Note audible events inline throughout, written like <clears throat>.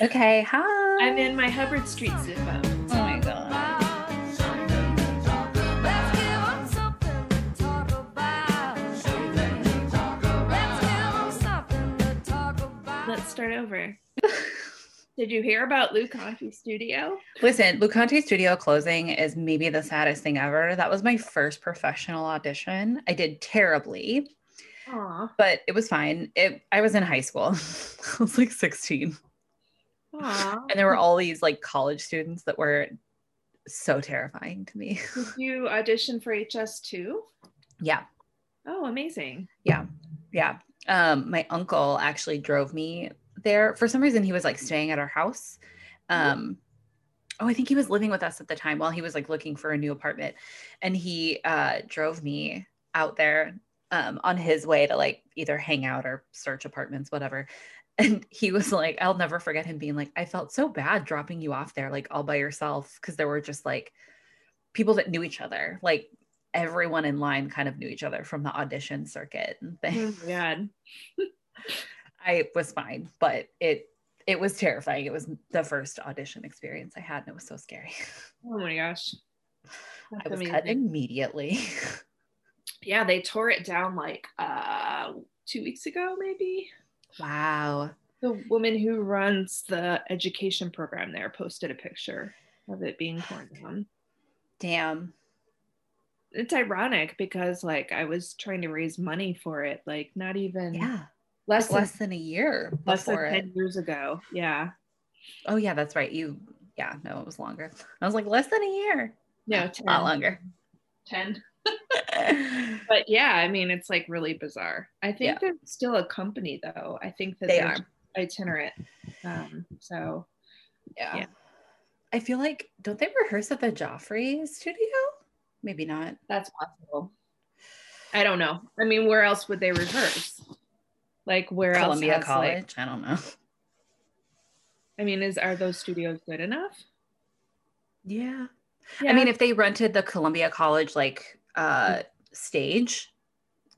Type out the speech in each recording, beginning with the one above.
Okay, hi. I'm in my Hubbard Street zip up. Oh my god. Let's start over. Did you hear about Lou Conte Studio? Listen, Lou Conte Studio closing is maybe the saddest thing ever. That was my first professional audition. I did terribly, Aw. but it was fine. It I was in high school. <laughs> I was like 16. Aw. And there were all these like college students that were so terrifying to me. Did <laughs> you audition for HS2? Yeah. Oh, amazing. Yeah. Yeah. Um, my uncle actually drove me there. For some reason, he was like staying at our house. Um, oh, I think he was living with us at the time while he was like looking for a new apartment. And he uh drove me out there um on his way to like either hang out or search apartments, whatever. And he was like, I'll never forget him being like, I felt so bad dropping you off there, like all by yourself, because there were just like people that knew each other. Like everyone in line kind of knew each other from the audition circuit and Oh things. my God. <laughs> I was fine, but it it was terrifying. It was the first audition experience I had, and it was so scary. <laughs> Oh my gosh. I was amazing. cut immediately. <laughs> Yeah, they tore it down like uh two weeks ago, maybe. Wow. The woman who runs the education program there posted a picture of it being oh, torn down. Damn. It's ironic because like I was trying to raise money for it, like not even Yeah. less Less than less than a year less than before 10 it. years ago. Yeah. Oh yeah, that's right. You yeah, no, it was longer. I was like less than a year. No, a lot longer. 10. <laughs> <laughs> But yeah, I mean, it's like really bizarre. I think Yeah. they're still a company though. I think that They they're itinerant. Um, so yeah. Yeah. I feel like don't they rehearse at the Joffrey studio? Maybe not. that's possible. I don't know. I mean, where else would they rehearse? Like where Columbia else? like- College. I don't know. <laughs> I mean, is are those studios good enough? Yeah. Yeah. I mean, if they rented the Columbia College like uh stage,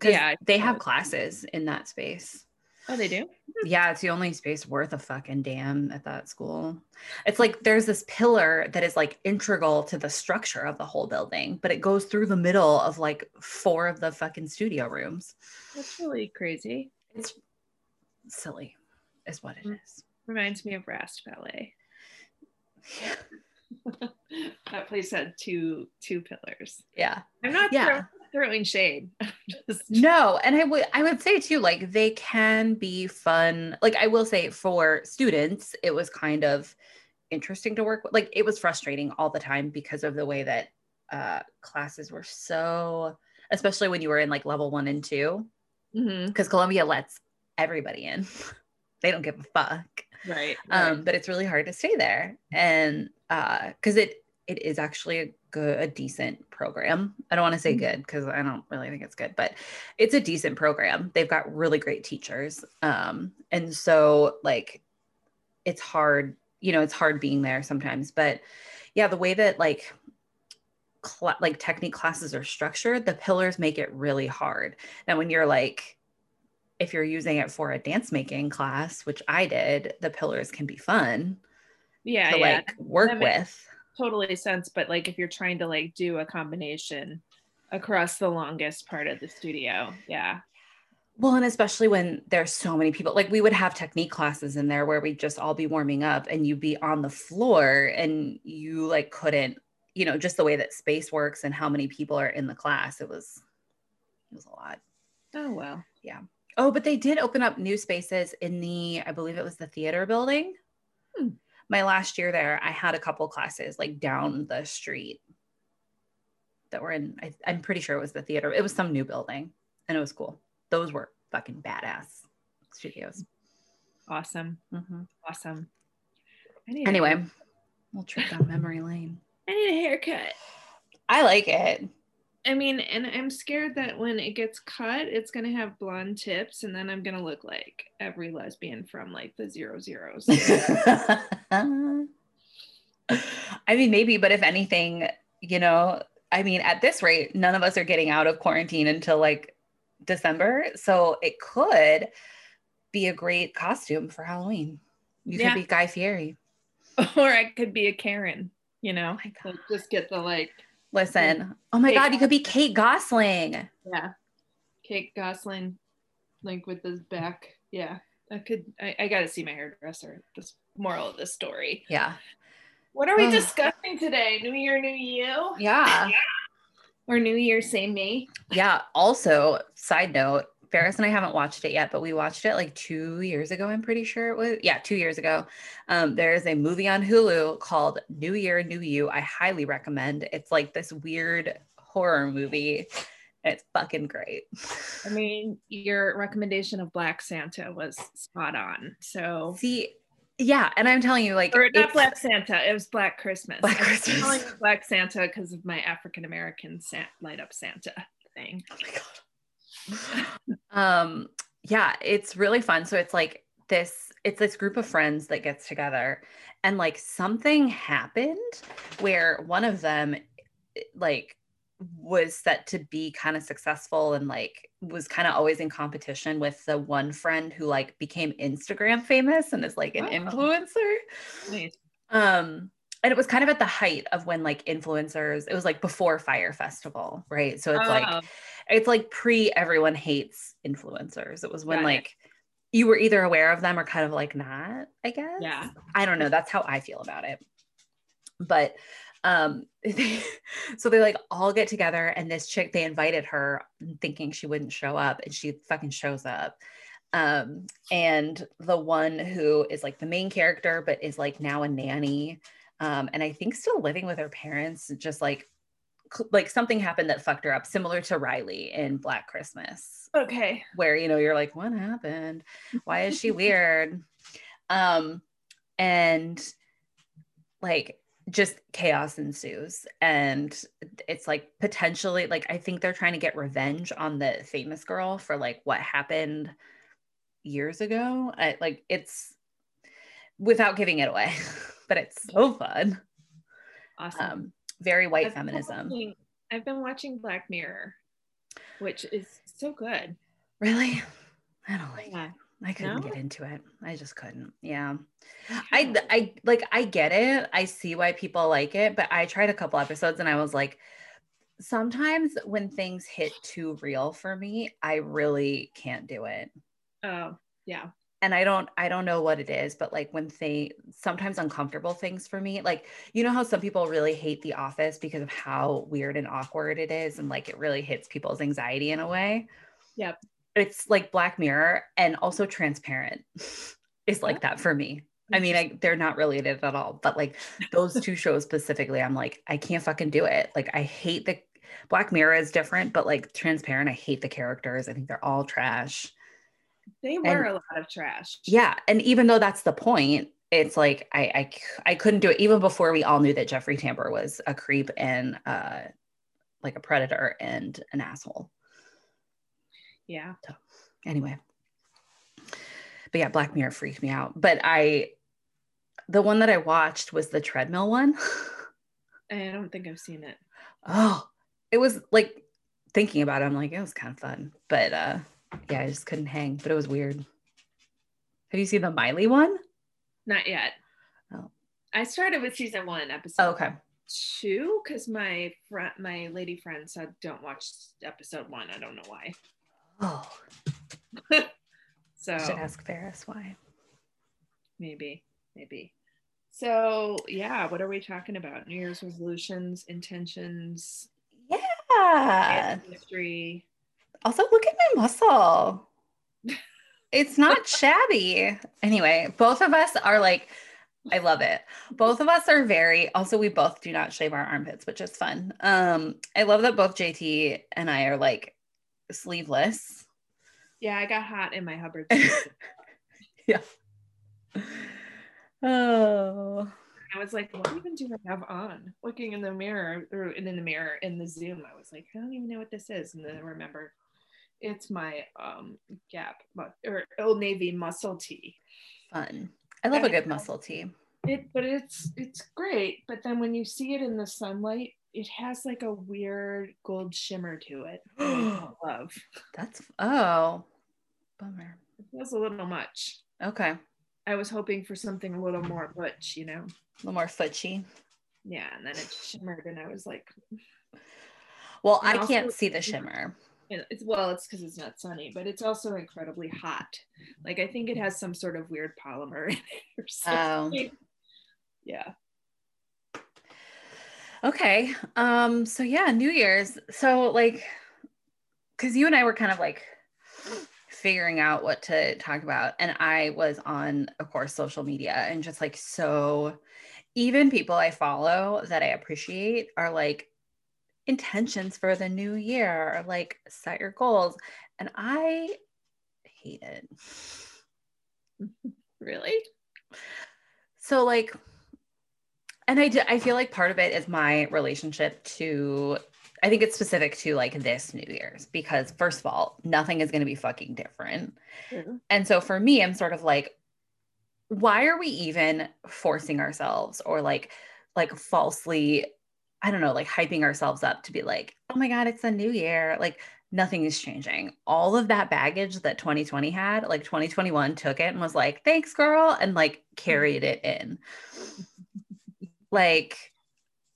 Yeah, they have classes in that space. oh, they do. Yeah, it's the only space worth a fucking damn at that school. It's like there's this pillar that is like integral to the structure of the whole building, but it goes through the middle of like four of the fucking studio rooms. That's really crazy. It's silly, is what it Mm. Reminds me of Rast Ballet. <laughs> <laughs> that place had two two pillars. Yeah. I'm not Yeah. throw- throwing shade. <laughs> Just- No, and I would I would say too, like they can be fun. Like I will say for students, it was kind of interesting to work with. Like it was frustrating all the time because of the way that uh classes were so especially when you were in like level one and two, because Columbia lets everybody in. <laughs> they don't give a fuck. Right. Um, but it's really hard to stay there. And uh because it it is actually a good a decent program. I don't want to say Mhm. good because I don't really think it's good, but it's a decent program. They've got really great teachers. Um, and so like it's hard, you know, it's hard being there sometimes. But yeah, the way that like cla like technique classes are structured, the pillars make it really hard. Now when you're like if you're using it for a dance making class, which I did, the pillars can be fun yeah, to yeah. like work makes- with. Totally sense. But like if you're trying to like do a combination across the longest part of the studio, yeah. Well, and especially when there's so many people, like we would have technique classes in there where we'd just all be warming up and you'd be on the floor and you like couldn't, you know, just the way that space works and how many people are in the class. It was, it was a lot. Oh well. Yeah. Oh, but they did open up new spaces in the, I believe it was the theater building. My last year there, I had a couple classes like down the street that were in, I, I'm pretty sure it was the theater. It was some new building and it was cool. Those were fucking badass studios. Awesome. Mhm. Awesome. I need a- Anyway, we'll trip down memory lane. <laughs> I need a haircut. I like it. I mean, and I'm scared that when it gets cut, it's gonna have blonde tips, and then I'm gonna look like every lesbian from like the zero zeros. <laughs> I mean, maybe, but if anything, you know, I mean, at this rate, none of us are getting out of quarantine until like December. So it could be a great costume for Halloween. You Yeah. could be Guy Fieri. <laughs> or I could be a Karen, you know, Oh just get the like, Listen. Oh my Kate God, you could be Kate Gosselin. yeah, Kate Gosselin, like with this back. Yeah, I could. I, I got to see my hairdresser. This moral of the story. Yeah. What are we discussing today? New Year, New You, Yeah. or New Year, same me? Yeah. Also, side note, Ferris and I haven't watched it yet, but we watched it like two years ago. I'm pretty sure it was. Yeah, two years ago. Um, there is a movie on Hulu called New Year, New You. I highly recommend. It's like this weird horror movie. and It's fucking great. I mean, your recommendation of Black Santa was spot on. So, See, yeah, and I'm telling you, like, or not Black Santa, it was Black Christmas. Black I'm Christmas. calling Black Santa because of my African American San- light up Santa thing. Oh my god. Um yeah, it's really fun. So it's like this it's this group of friends that gets together and like something happened where one of them like was set to be kind of successful and like was kind of always in competition with the one friend who like became Instagram famous and is like an Oh. influencer. Nice. Um, and it was kind of at the height of when like influencers, it was like before Fyre Festival, right? So it's like Oh, it's like pre everyone hates influencers. It was when Got it. like you were either aware of them or kind of like not, I guess. Yeah. I don't know. That's how I feel about it. But um <laughs> so they like all get together and this chick they invited her thinking she wouldn't show up and she fucking shows up. Um and the one who is like the main character but is like now a nanny um and I think still living with her parents just like like something happened that fucked her up similar to Riley in Black Christmas. Okay. where you know you're like what happened? Why is she <laughs> weird? Um and like just chaos ensues and it's like potentially like i think they're trying to get revenge on the famous girl for like what happened years ago. I, like it's without giving it away <laughs> but it's so fun. Awesome. um very white I've been feminism watching- I've been watching Black Mirror, which is so good. really i don't like Yeah. I couldn't No? get into it. I just couldn't. Yeah. I I like I get it. I see why people like it, but I tried a couple episodes and I was like sometimes when things hit too real for me, I really can't do it. Oh, yeah. And I don't I don't know what it is, but like when they sometimes uncomfortable things for me, like you know how some people really hate the office because of how weird and awkward it is and like it really hits people's anxiety in a way. Yep. It's like Black Mirror and also transparent <laughs> is like oh. that for me. I mean, I, they're not related at all, but like those two shows specifically, I'm like, I can't fucking do it. Like, I hate the Black Mirror is different, but like Transparent, I hate the characters. I think they're all trash. They were And- a lot of trash. Yeah, and even though that's the point, it's like I, I I couldn't do it even before we all knew that Jeffrey Tambor was a creep and uh like a predator and an asshole. Yeah. Anyway. But yeah, Black Mirror freaked me out. But I the one that I watched was the treadmill one. <laughs> I don't think I've seen it. oh, it was like thinking about it, I'm like, it was kind of fun. But uh yeah, I just couldn't hang, but it was weird. Have you seen the Miley one? Not yet. Oh. I started with season one, episode Oh, okay. two, because my friend, my lady friend said don't watch episode one. I don't know why. Oh, <laughs> So I should ask Ferris why. maybe, maybe. So yeah, what are we talking about? New Year's resolutions, intentions, Yeah. history. Also, look at my muscle. It's not <laughs> shabby. Anyway, both of us are like, I love it. Both of us are very, also, we both do not shave our armpits, which is fun. Um, I love that both JT and I are like sleeveless. Yeah, I got hot in my Hubbard. <laughs> yeah. Oh, I was like, what even do I have on? Looking in the mirror or in the mirror in the Zoom, I was like, I don't even know what this is. And then I remember it's my um Gap or Old Navy muscle tee. fun. I love a good muscle tee. It, but it's it's great. But then when you see it in the sunlight, it has like a weird gold shimmer to it. <gasps> love. That's, oh, bummer. It feels a little much. Okay. I was hoping for something a little more butch, you know. A little more futchy. Yeah, and then it shimmered, and I was like, Well, I also- can't see the shimmer. It's well, it's because it's not sunny, but it's also incredibly hot. Like I think it has some sort of weird polymer in it or something. Yeah. Okay. Um, so yeah, New Year's. So like because you and I were kind of like figuring out what to talk about. And I was on, of course, social media and just like so even people I follow that I appreciate are like intentions for the new year or like set your goals. And I hate it. <laughs> Really? So like and I do, I feel like part of it is my relationship to I think it's specific to like this New Year's because first of all, nothing is going to be fucking different. True. And so for me, I'm sort of like why are we even forcing ourselves or like like falsely I don't know, like hyping ourselves up to be like, "Oh my god, it's a new year." Like nothing is changing. All of that baggage that 2020 had, like 2021 took it and was like, "Thanks, girl," and like carried it in. <laughs> Like,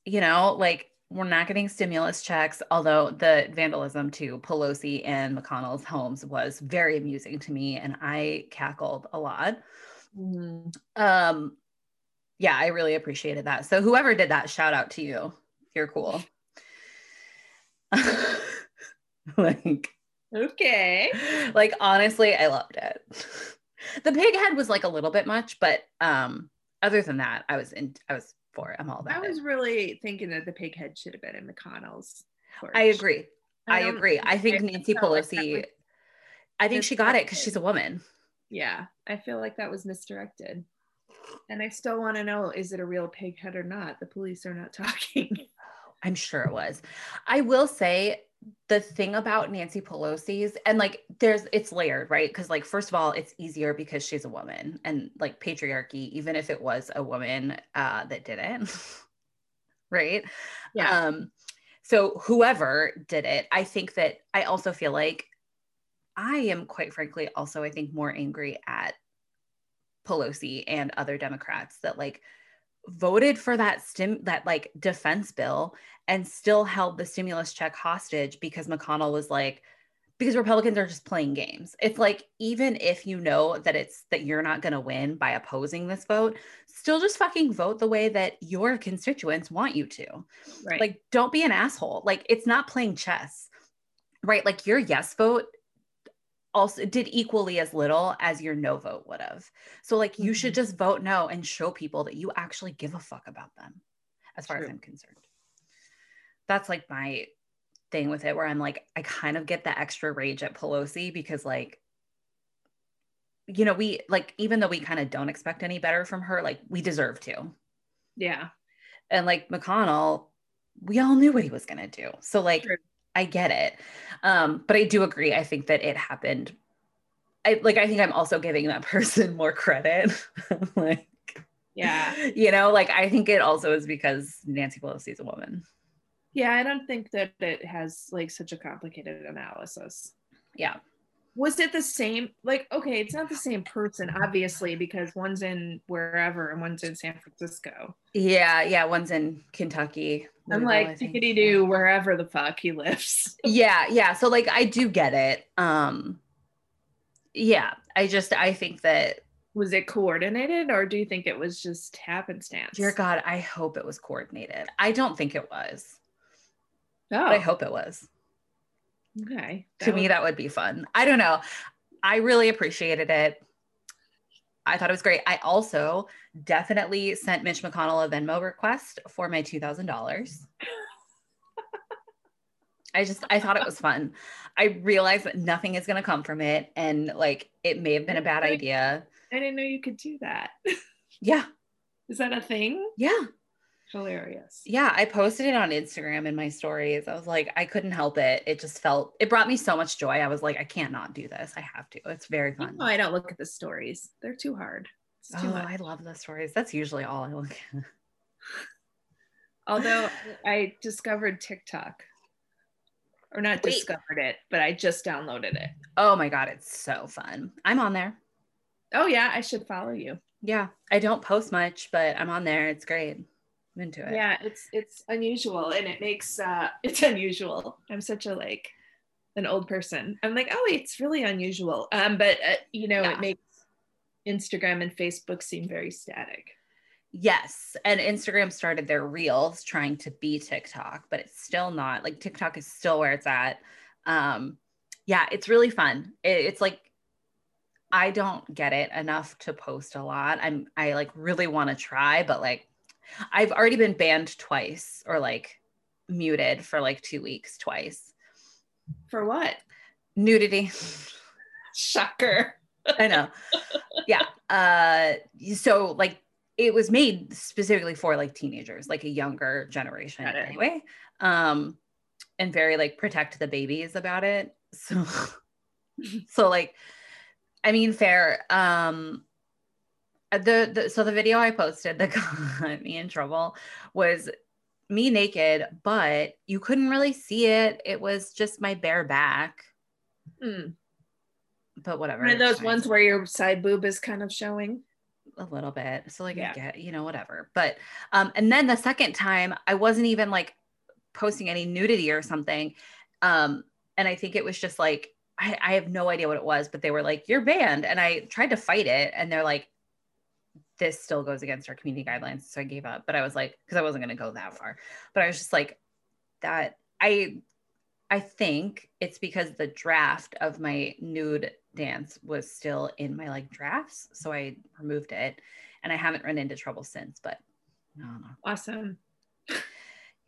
you know, like we're not getting stimulus checks, although the vandalism to Pelosi and McConnell's homes was very amusing to me and I cackled a lot. Mhm. Um yeah, I really appreciated that. So whoever did that, shout out to you. You're cool. <laughs> like Okay. like honestly, I loved it. The pig head was like a little bit much, but um other than that, I was in I was for it. I'm all that I was it. really thinking that the pig head should have been in McConnell's. porch. I agree. I, don't agree. I think I Nancy felt like Pelosi I think she got it because she's a woman. Yeah, I feel like that was misdirected. And I still want to know is it a real pig head or not? The police are not <laughs> talking. I'm sure it was. I will say the thing about Nancy Pelosi's and like there's it's layered, right? Because like first of all, it's easier because she's a woman and like patriarchy, even if it was a woman uh that did it. <laughs> right? Yeah. Um so whoever did it, I think that I also feel like I am quite frankly also I think more angry at Pelosi and other Democrats that like voted for that stim that like defense bill and still held the stimulus check hostage because McConnell was like because Republicans are just playing games. It's like even if you know that it's that you're not going to win by opposing this vote, still just fucking vote the way that your constituents want you to. right. Like don't be an asshole. Like it's not playing chess. Right? Like your yes vote also did equally as little as your no vote would have. So like you should Mhm. just vote no and show people that you actually give a fuck about them as far as I'm concerned. That's like my thing with it where I'm like I kind of get the extra rage at Pelosi because like you know, we like even though we kind of don't expect any better from her, like we deserve to. yeah. And like McConnell, we all knew what he was going to do. So like True. I get it. Um but I do agree I think that it happened I like I think I'm also giving that <laughs> person more credit. <laughs> like Yeah. You know, like I think it also is because Nancy Pelosi is a woman. Yeah. I don't think that it has like such a complicated analysis. Yeah. Was it the same? Like, okay, it's not the same person, obviously, because one's in wherever and one's in San Francisco. Yeah, yeah, one's in Kentucky. I'm like, tickety doo, wherever the fuck he lives. <laughs> yeah yeah so like i do get it um yeah i just i think that Was it coordinated or do you think it was just happenstance? dear god i hope it was coordinated. I don't think it was. Oh, but i hope it was. Okay. to me that would be fun. I don't know. I really appreciated it i thought it was great. I also definitely sent mitch mcconnell a venmo request for my $2000 <laughs> i just i thought it was fun. I realized that nothing is going to come from it and like it may have been a bad idea. I didn't know you could do that. <laughs> yeah. Is that a thing? yeah Hilarious. Yeah, I posted it on Instagram in my stories. I was like, I couldn't help it. It just felt, it brought me so much joy. I was like, I can't not do this. I have to. It's very You fun. know I don't look at the stories. They're too hard. It's too Oh, much. I love the stories. That's usually all I look at. <laughs> Although I discovered TikTok. Or not Wait. discovered it, but I just downloaded it. Oh my God, it's so fun. I'm on there. Oh yeah, I should follow you. Yeah, I don't post much, but I'm on there. It's great. Into it. Yeah, it's it's unusual and it makes uh <laughs> it's unusual. I'm such a like an old person. I'm like, oh, it's really unusual. Um, but uh, you know, Yeah. it makes Instagram and Facebook seem very static. Yes. And Instagram started their reels trying to be TikTok, but it's still not. Like TikTok is still where it's at. Um, yeah, it's really fun. It- it's like I don't get it enough to post a lot. I'm I like really want to try, but like I've already been banned twice or like muted for like two weeks twice. For what? Nudity. Shocker. I know. Yeah. Uh so like it was made specifically for like teenagers, like a younger generation anyway. Um and very like protect the babies about it. So <laughs> so like I mean fair. Um the, the so the video I posted that <laughs> got me in trouble was me naked, but you couldn't really see it. It was just my bare back, Hmm. but whatever. One of those ones where your side boob is kind of showing. a little bit so like Yeah. i get you know whatever but um and then the second time i wasn't even like posting any nudity or something um and i think it was just like I, I have no idea what it was but they were like you're banned and i tried to fight it and they're like this still goes against our community guidelines so i gave up but i was like because i wasn't going to go that far but i was just like that i i think it's because the draft of my nude dance was still in my like drafts so i removed it and i haven't run into trouble since but no no Awesome.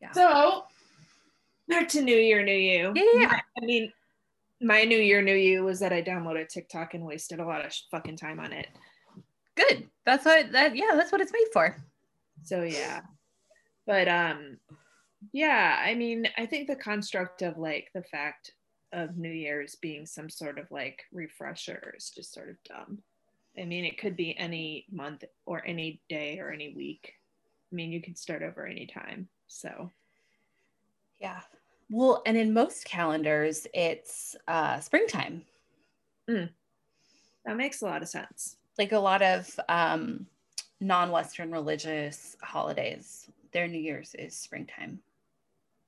Yeah. So back to New Year, New You. Yeah, yeah. I mean, my New Year, New You was that I downloaded TikTok and wasted a lot of sh- fucking time on it. good that's what that yeah that's what it's made for So yeah. But um yeah, I mean, I think the construct of like the fact of New Year's being some sort of like refresher is just sort of dumb. I mean, it could be any month or any day or any week. I mean, you can start over anytime. So yeah well and in most calendars it's uh springtime that makes a lot of sense. Like a lot of um non-western religious holidays their new year's is springtime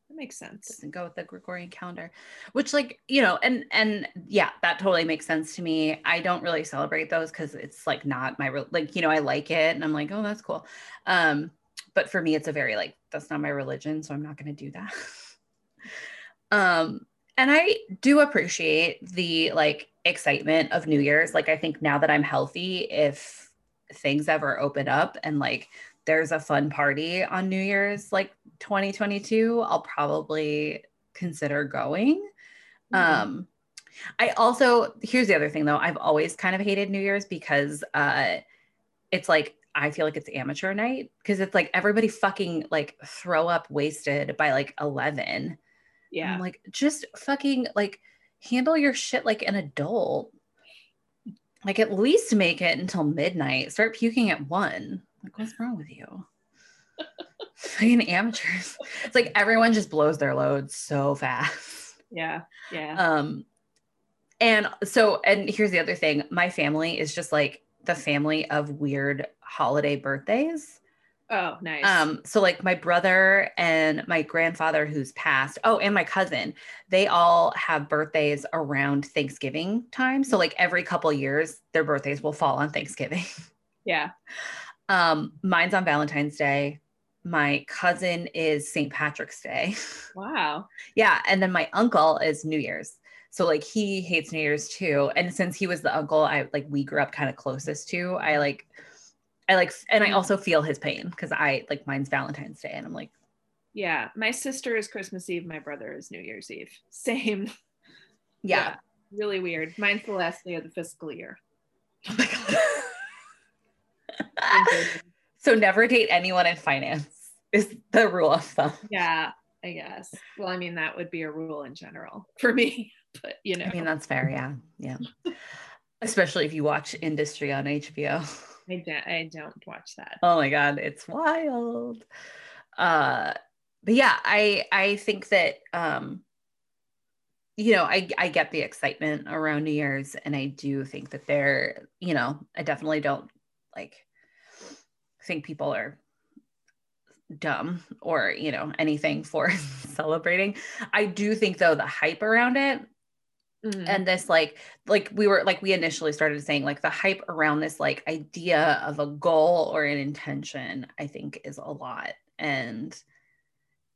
That makes sense. doesn't go with the Gregorian calendar, which like, you know, and and yeah, that totally makes sense to me. I don't really celebrate those cuz it's like not my re- like, you know, I like it and I'm like, "Oh, that's cool." Um but for me it's a very like that's not my religion, so I'm not going to do that. <laughs> um and I do appreciate the like excitement of New Year's. Like I think now that I'm healthy, if things ever open up and like there's a fun party on New Year's like 2022, I'll probably consider going. Mhm. Um I also here's the other thing though. I've always kind of hated New Year's because uh it's like I feel like it's amateur night because it's like everybody fucking like throw up wasted by like 11. yeah. I'm like just fucking like handle your shit like an adult. Like at least make it until midnight. Start puking at one. Like what's wrong with you? <laughs> Fucking amateurs. It's like everyone just blows their load so fast. yeah. Yeah. Um, and so, and here's the other thing my family is just like the family of weird holiday birthdays. Oh, nice. Um, so like my brother and my grandfather who's passed, oh, and my cousin, they all have birthdays around Thanksgiving time. So like every couple years, their birthdays will fall on Thanksgiving. <laughs> yeah. Um, mine's on Valentine's Day. My cousin is St. Patrick's Day. <laughs> Wow. Yeah. And then my uncle is New Year's. So like he hates New Year's too. And since he was the uncle I like we grew up kind of closest to, I like I like and I Mm. also feel his pain because I like mine's Valentine's Day and I'm like, Yeah. My sister is Christmas Eve. My brother is New Year's Eve. <laughs> Same. yeah. Really weird. Mine's the last day of the fiscal year. <laughs> Oh my God. <laughs> so never date anyone in finance is the rule of thumb. yeah, I guess. Well, I mean, that would be a rule in general for me, but you know, I mean that's fair, yeah. Yeah. Especially if you watch industry on HBO. I, don't, I don't watch that. oh my god it's wild uh but yeah i i think that um you know, I I get the excitement around New Year's, and I do think that they're, you know, I definitely don't like think people are dumb or you know anything for <laughs> celebrating. I do think though the hype around it Mm-hmm. and this like like we were like we initially started saying like the hype around this like idea of a goal or an intention i think is a lot and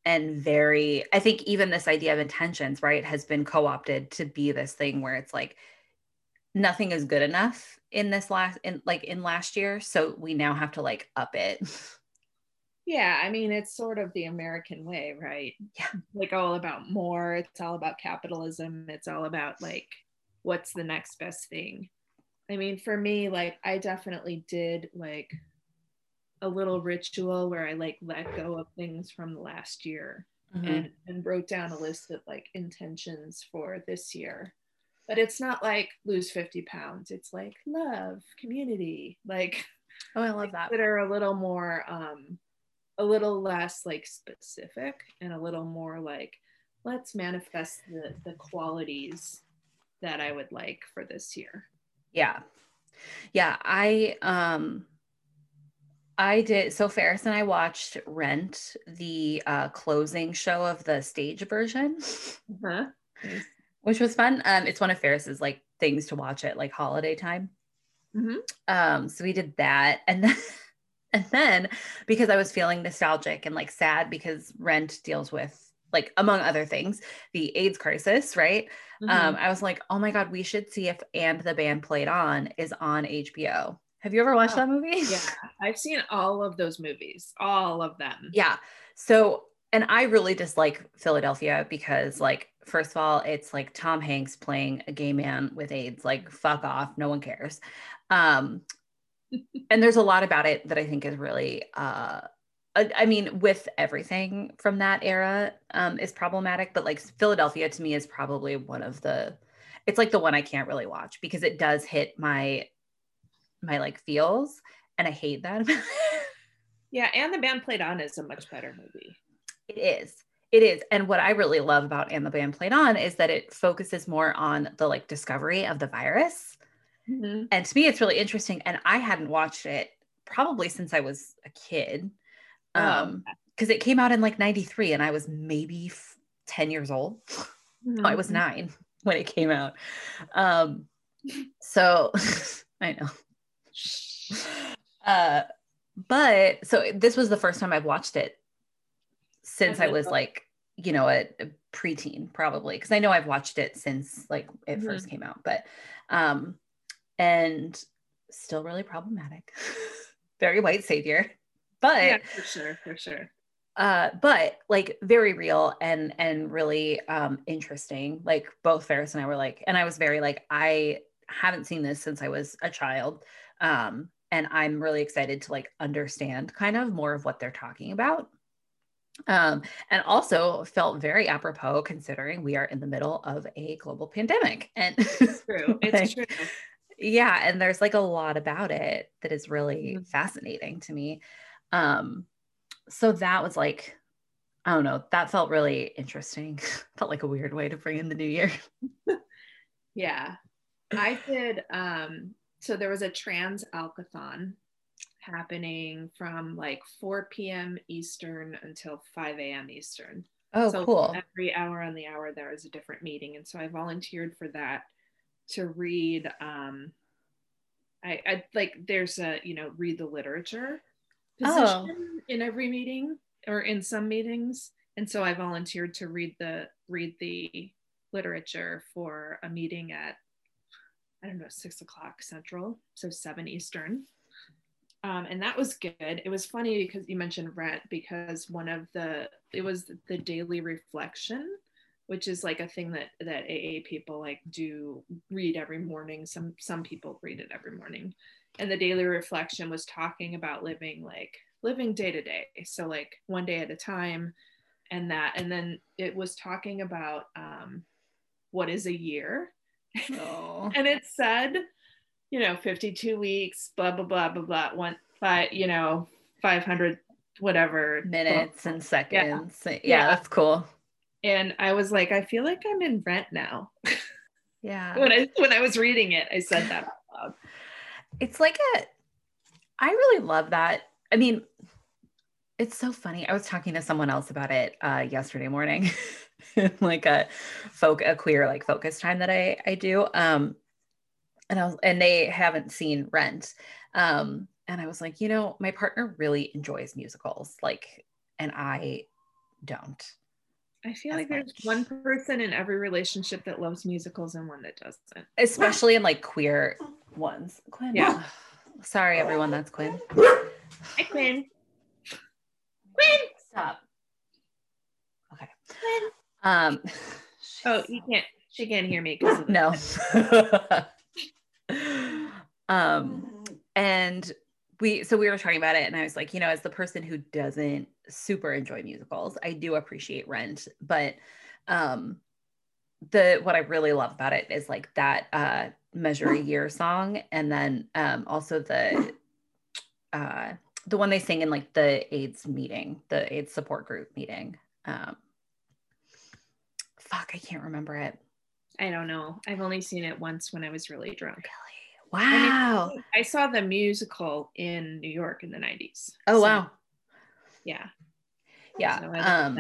and very i think even this idea of intentions right has been co-opted to be this thing where it's like nothing is good enough in this last in like in last year so we now have to like up it <laughs> yeah i mean it's sort of the american way right yeah like all about more it's all about capitalism it's all about like what's the next best thing i mean for me like i definitely did like a little ritual where I like let go of things from last year mm-hmm. and, and wrote down a list of like intentions for this year. But it's not like lose 50 pounds. It's like love, community, like oh, I love that. That are a little more um a little less like specific and a little more like let's manifest the the qualities that I would like for this year. Yeah. Yeah, I um I did. So Ferris and I watched Rent, the uh, closing show of the stage version, uh-huh. which was fun. Um, it's one of Ferris's like things to watch at like holiday time. Mm-hmm. Um, so we did that, and then <laughs> and then because I was feeling nostalgic and like sad because Rent deals with like among other things the AIDS crisis, right? Mm-hmm. Um, I was like, oh my god, we should see if and the band played on is on HBO. Have you ever watched oh, that movie? <laughs> Yeah, I've seen all of those movies, all of them. Yeah. So, and I really dislike Philadelphia because, like, first of all, it's like Tom Hanks playing a gay man with AIDS. Like, fuck off. No one cares. Um, and there's a lot about it that I think is really, uh, I mean, with everything from that era um, is problematic, but like Philadelphia to me is probably one of the, it's like the one I can't really watch because it does hit my my like feels and I hate that. yeah, and the band played on is a much better movie. It is. It is. And what I really love about And the Band Played On is that it focuses more on the like discovery of the virus. Mm-hmm. And to me, it's really interesting. And I hadn't watched it probably since I was a kid. Oh, um, because it came out in like 93 and I was maybe 10 years old. Mm-hmm. <laughs> No, I was mm-hmm. nine when it came out. Um, so <laughs> I know <laughs> uh, but so this was the first time I've watched it since I was like, you know, a, a preteen probably because I know I've watched it since like it mm-hmm. first came out, but um, and still really problematic. <laughs> very white savior, but yeah, for sure, for sure. Uh, but like very real and and really um interesting. Like both Ferris and I were like, and I was very like, I haven't seen this since I was a child. Um, and I'm really excited to like understand kind of more of what they're talking about. Um, and also felt very apropos considering we are in the middle of a global pandemic. And it's true. <laughs> It's like, true. Yeah. And there's like a lot about it that is really mm-hmm. fascinating to me. Um, so that was like, I don't know, that felt really interesting. <laughs> felt like a weird way to bring in the new year. <laughs> yeah. I did um so there was a trans alkathon happening from like 4 p.m. Eastern until 5 a.m. Eastern. Oh, so cool. Every hour on the hour, there is a different meeting. And so I volunteered for that to read. Um, I, I like, there's a, you know, read the literature position oh. in every meeting or in some meetings. And so I volunteered to read the, read the literature for a meeting at I don't know, six o'clock central, so seven Eastern. Um, and that was good. It was funny because you mentioned rent because one of the it was the daily reflection, which is like a thing that that AA people like do read every morning. Some some people read it every morning, and the daily reflection was talking about living like living day to day, so like one day at a time, and that, and then it was talking about um, what is a year Oh. <laughs> and it said, you know, 52 weeks, blah, blah, blah, blah, blah, one, five, you know, 500, whatever minutes and seconds. Yeah, yeah, yeah. that's cool. And I was like, I feel like I'm in rent now. Yeah. <laughs> when I when I was reading it, I said that out loud. It's like a I really love that. I mean, it's so funny. I was talking to someone else about it uh, yesterday morning, <laughs> like a folk a queer like focus time that I I do. Um, and I was and they haven't seen Rent. Um, and I was like, you know, my partner really enjoys musicals, like, and I don't. I feel As like there's one person in every relationship that loves musicals and one that doesn't. Especially in like queer ones. Quinn. Yeah. <sighs> Sorry, everyone. That's Quinn. Hi, Quinn. Quinn. Stop. Okay. Um. <laughs> Oh, you can't. She can't hear me because no. <laughs> um. And we so we were talking about it, and I was like, you know, as the person who doesn't super enjoy musicals, I do appreciate Rent, but um, the what I really love about it is like that uh measure a year song, and then um also the uh the one they sing in like the AIDS meeting, the AIDS support group meeting. Um, fuck, I can't remember it. I don't know. I've only seen it once when I was really drunk. Really? Wow. I saw the musical in New York in the 90s. Oh So, wow. Yeah. Yeah. So I Um.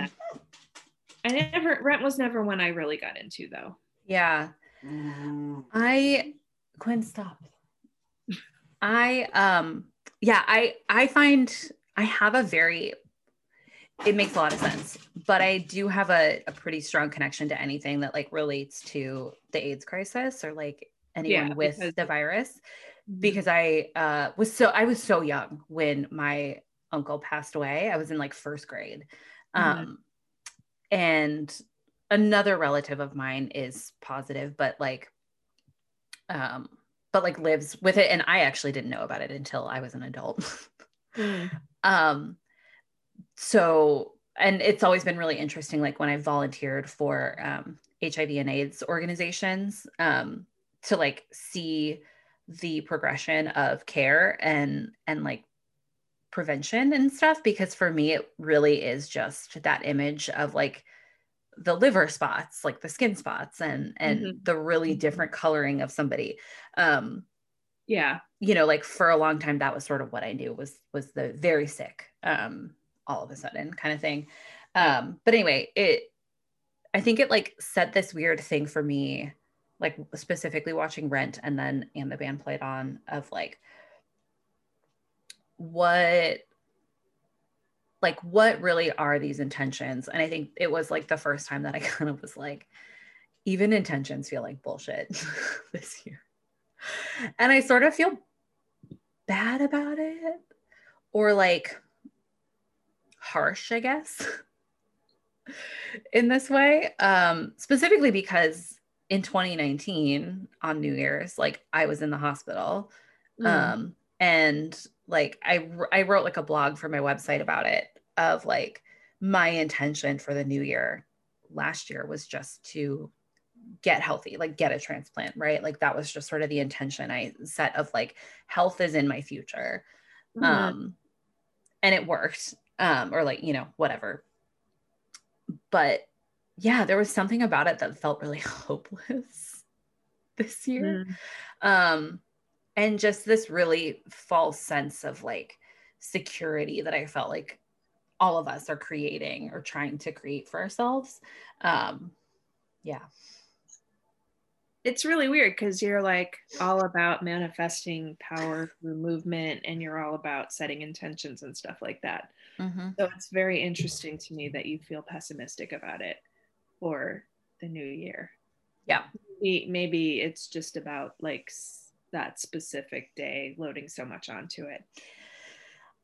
I never Rent was never one I really got into though. yeah. I Quinn stop. I um yeah, I I find I have a very it makes a lot of sense, but I do have a, a pretty strong connection to anything that like relates to the AIDS crisis or like anyone Yeah, with because- the virus because I uh was so I was so young when my uncle passed away. I was in like first grade. Mhm. Um and another relative of mine is positive, but like um but like lives with it and I actually didn't know about it until I was an adult. Mm. <laughs> um so and it's always been really interesting like when i volunteered for um, hiv and aids organizations um, to like see the progression of care and and like prevention and stuff because for me it really is just that image of like the liver spots like the skin spots and and Mhm. the really Mhm. different coloring of somebody um Yeah. you know like for a long time that was sort of what i knew was was the very sick um all of a sudden kind of thing um but anyway it i think it like set this weird thing for me like specifically watching rent and then and the band played on of like what like what really are these intentions and i think it was like the first time that i <laughs> kind of was like even intentions feel like bullshit <laughs> this year and i sort of feel bad about it or like harsh i guess <laughs> in this way um specifically because in 2019 on new year's like i was in the hospital Mm. um and like I, I wrote like a blog for my website about it of like my intention for the new year last year was just to get healthy like get a transplant right like that was just sort of the intention i set of like health is in my future Mhm. um and it worked um or like you know whatever but yeah there was something about it that felt really <laughs> hopeless this year Mm. um and just this really false sense of like security that i felt like all of us are creating or trying to create for ourselves um yeah It's really weird because you're like all about manifesting power through movement and you're all about setting intentions and stuff like that. Mhm. So it's very interesting to me that you feel pessimistic about it for the new year. Yeah. Maybe, maybe it's just about like that specific day loading so much onto it.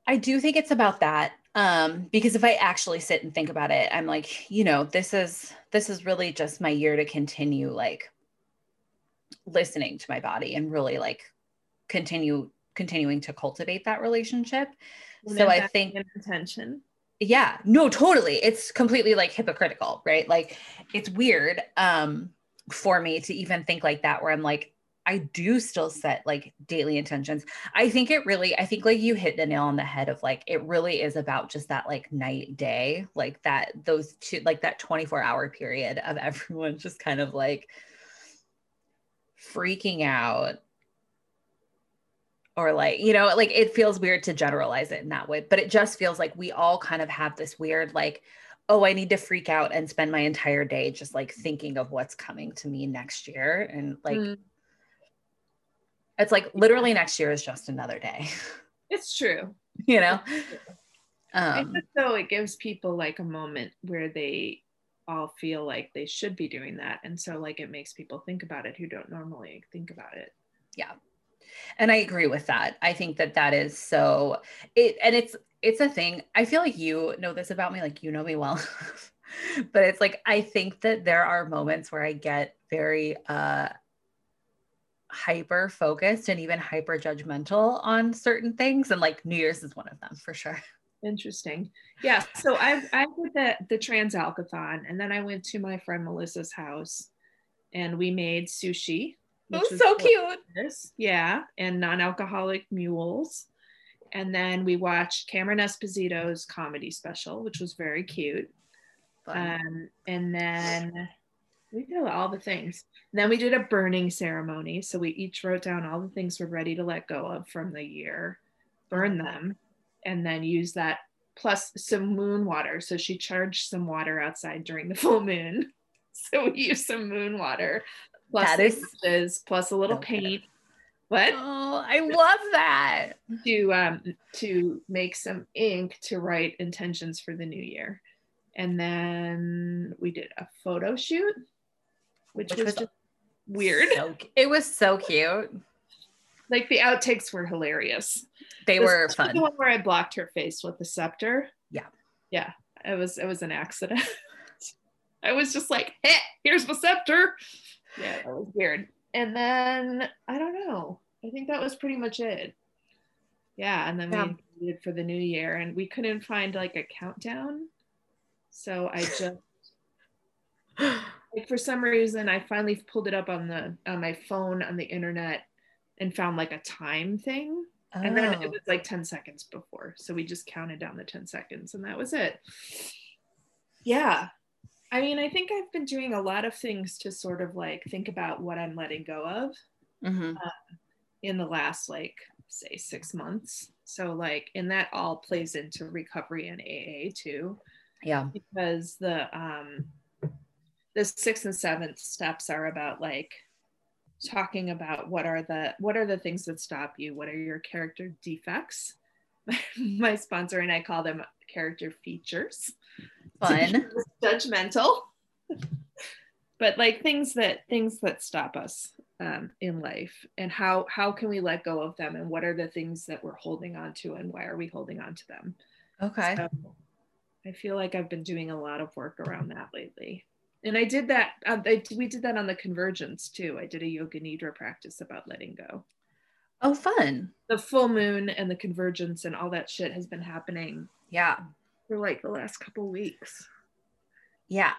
I do think it's about that. Um, because if I actually sit and think about it, I'm like, you know, this is this is really just my year to continue like listening to my body and really like continue continuing to cultivate that relationship. So I think intention. yeah no totally it's completely like hypocritical right like it's weird um for me to even think like that where i'm like I do still set like daily intentions. I think it really, I think like you hit the nail on the head of like, it really is about just that like night day, like that, those two, like that 24 hour period of <laughs> everyone just kind of like freaking out. Or like, you know, like it feels weird to generalize it in that way, but it just feels like we all kind of have this weird, like, oh, I need to freak out and spend my entire day just like thinking of what's coming to me next year. And like, mm it's like literally next year is just another day. <laughs> It's true. you know? Um, so it gives people like a moment where they all feel like they should be doing that. And so like it makes people think about it who don't normally think about it. Yeah. And I agree with that. I think that that is so it and it's it's a thing. I feel like you know this about me like you know me well. <laughs> but it's like I think that there are moments where I get very uh hyper focused and even hyper judgmental on certain things and like new year's is one of them for sure. Interesting. Yeah so i i did the the trans alkathon and then i went to my friend melissa's house and we made sushi it was so cute. yeah and non-alcoholic mules. And then we watched cameron esposito's comedy special which was very cute. Um, and then we did all the things. And then we did a burning ceremony. So we each wrote down all the things we're ready to let go of from the year, burn them, and then use that plus some moon water. So she charged some water outside during the <laughs> full moon. So we used some moon water plus is plus a little paint. What? Oh, I love that. To um to make some ink to write intentions for the new year. And then we did a photo shoot which, which was, was, just weird. So, it was so cute. Like the outtakes were hilarious. They this were fun. The one where I blocked her face with the scepter. Yeah. Yeah. It was it was an accident. <laughs> I was just like, hey, here's my scepter. Yeah, that was weird. And then I don't know. I think that was pretty much it. Yeah, and then yeah. we did for the new year, and we couldn't find like a countdown, so I just like for some reason I finally pulled it up on the on my phone on the internet and found like a time thing. Oh. And then it oh. was like 10 seconds before. So we just counted down the 10 seconds and that was it. Yeah. I mean, I think I've been doing a lot of things to sort of like think about what I'm letting go of mm-hmm. uh, in the last, like, say, six months. So, like, and that all plays into recovery and AA too. Yeah. Because the, um, the sixth and seventh steps are about like talking about what are the what are the things that stop you? What are your character defects? <laughs> My sponsor and i call them character features. Fun. <laughs> Judgmental. But like things that things that stop us um, in life and how how can we let go of them and what are the things that we're holding on to and why are we holding on to them? Okay. So i feel like i've been doing a lot of work around that lately and I did that. Uh, I, we did that on the convergence too. I did a yoga nidra practice about letting go. Oh, fun! The full moon and the convergence and all that shit has been happening. Yeah, for like the last couple weeks. Yeah,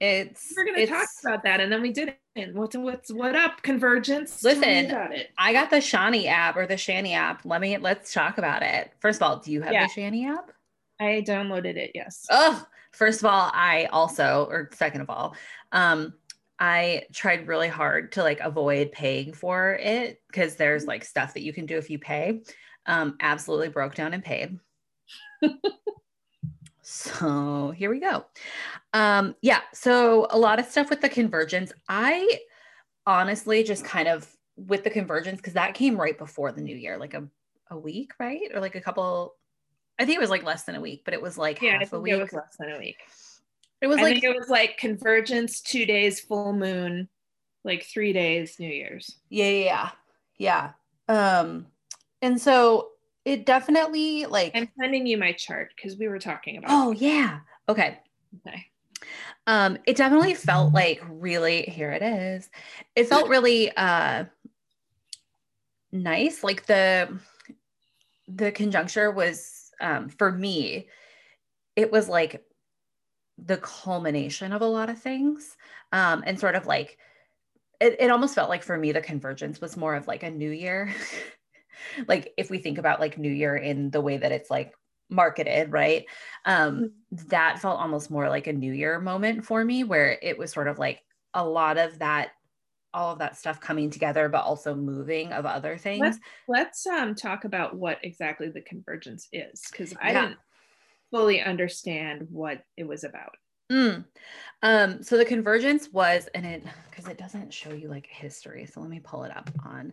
it's. We're gonna talk about that, and then we didn't. What's what's what up? Convergence. Listen, I got the Chani app or the Chani app. Let me let's talk about it. First of all, do you have yeah. the Chani app? I downloaded it. Yes. Oh, first of all, I also, or second of all, um, I tried really hard to like avoid paying for it because there's like stuff that you can do if you pay. Um, absolutely broke down and paid. <laughs> so here we go. Um, yeah, so a lot of stuff with the convergence. I honestly just kind of with the convergence because that came right before the new year, like a a week, right? Or like a couple I think it was like less than a week, but it was like yeah, half a week. It was less than a week. It was I like it was like convergence, two days, full moon, like three days, New Year's. Yeah, yeah, yeah. Um, and so it definitely like I'm sending you my chart because we were talking about. Oh yeah. Okay. Okay. Um, it definitely felt like really here it is. It felt <laughs> really uh nice. Like the the conjuncture was um, for me, it was like the culmination of a lot of things um, and sort of like it, it almost felt like for me the convergence was more of like a new year <laughs> like if we think about like new year in the way that it's like marketed right um Mm-hmm. that felt almost more like a new year moment for me where it was sort of like a lot of that all of that stuff coming together but also moving of other things Let's let's um talk about what exactly the convergence is because I Yeah. didn't fully understand what it was about. Mm. Um, so the convergence was, and it because it doesn't show you like history. So let me pull it up on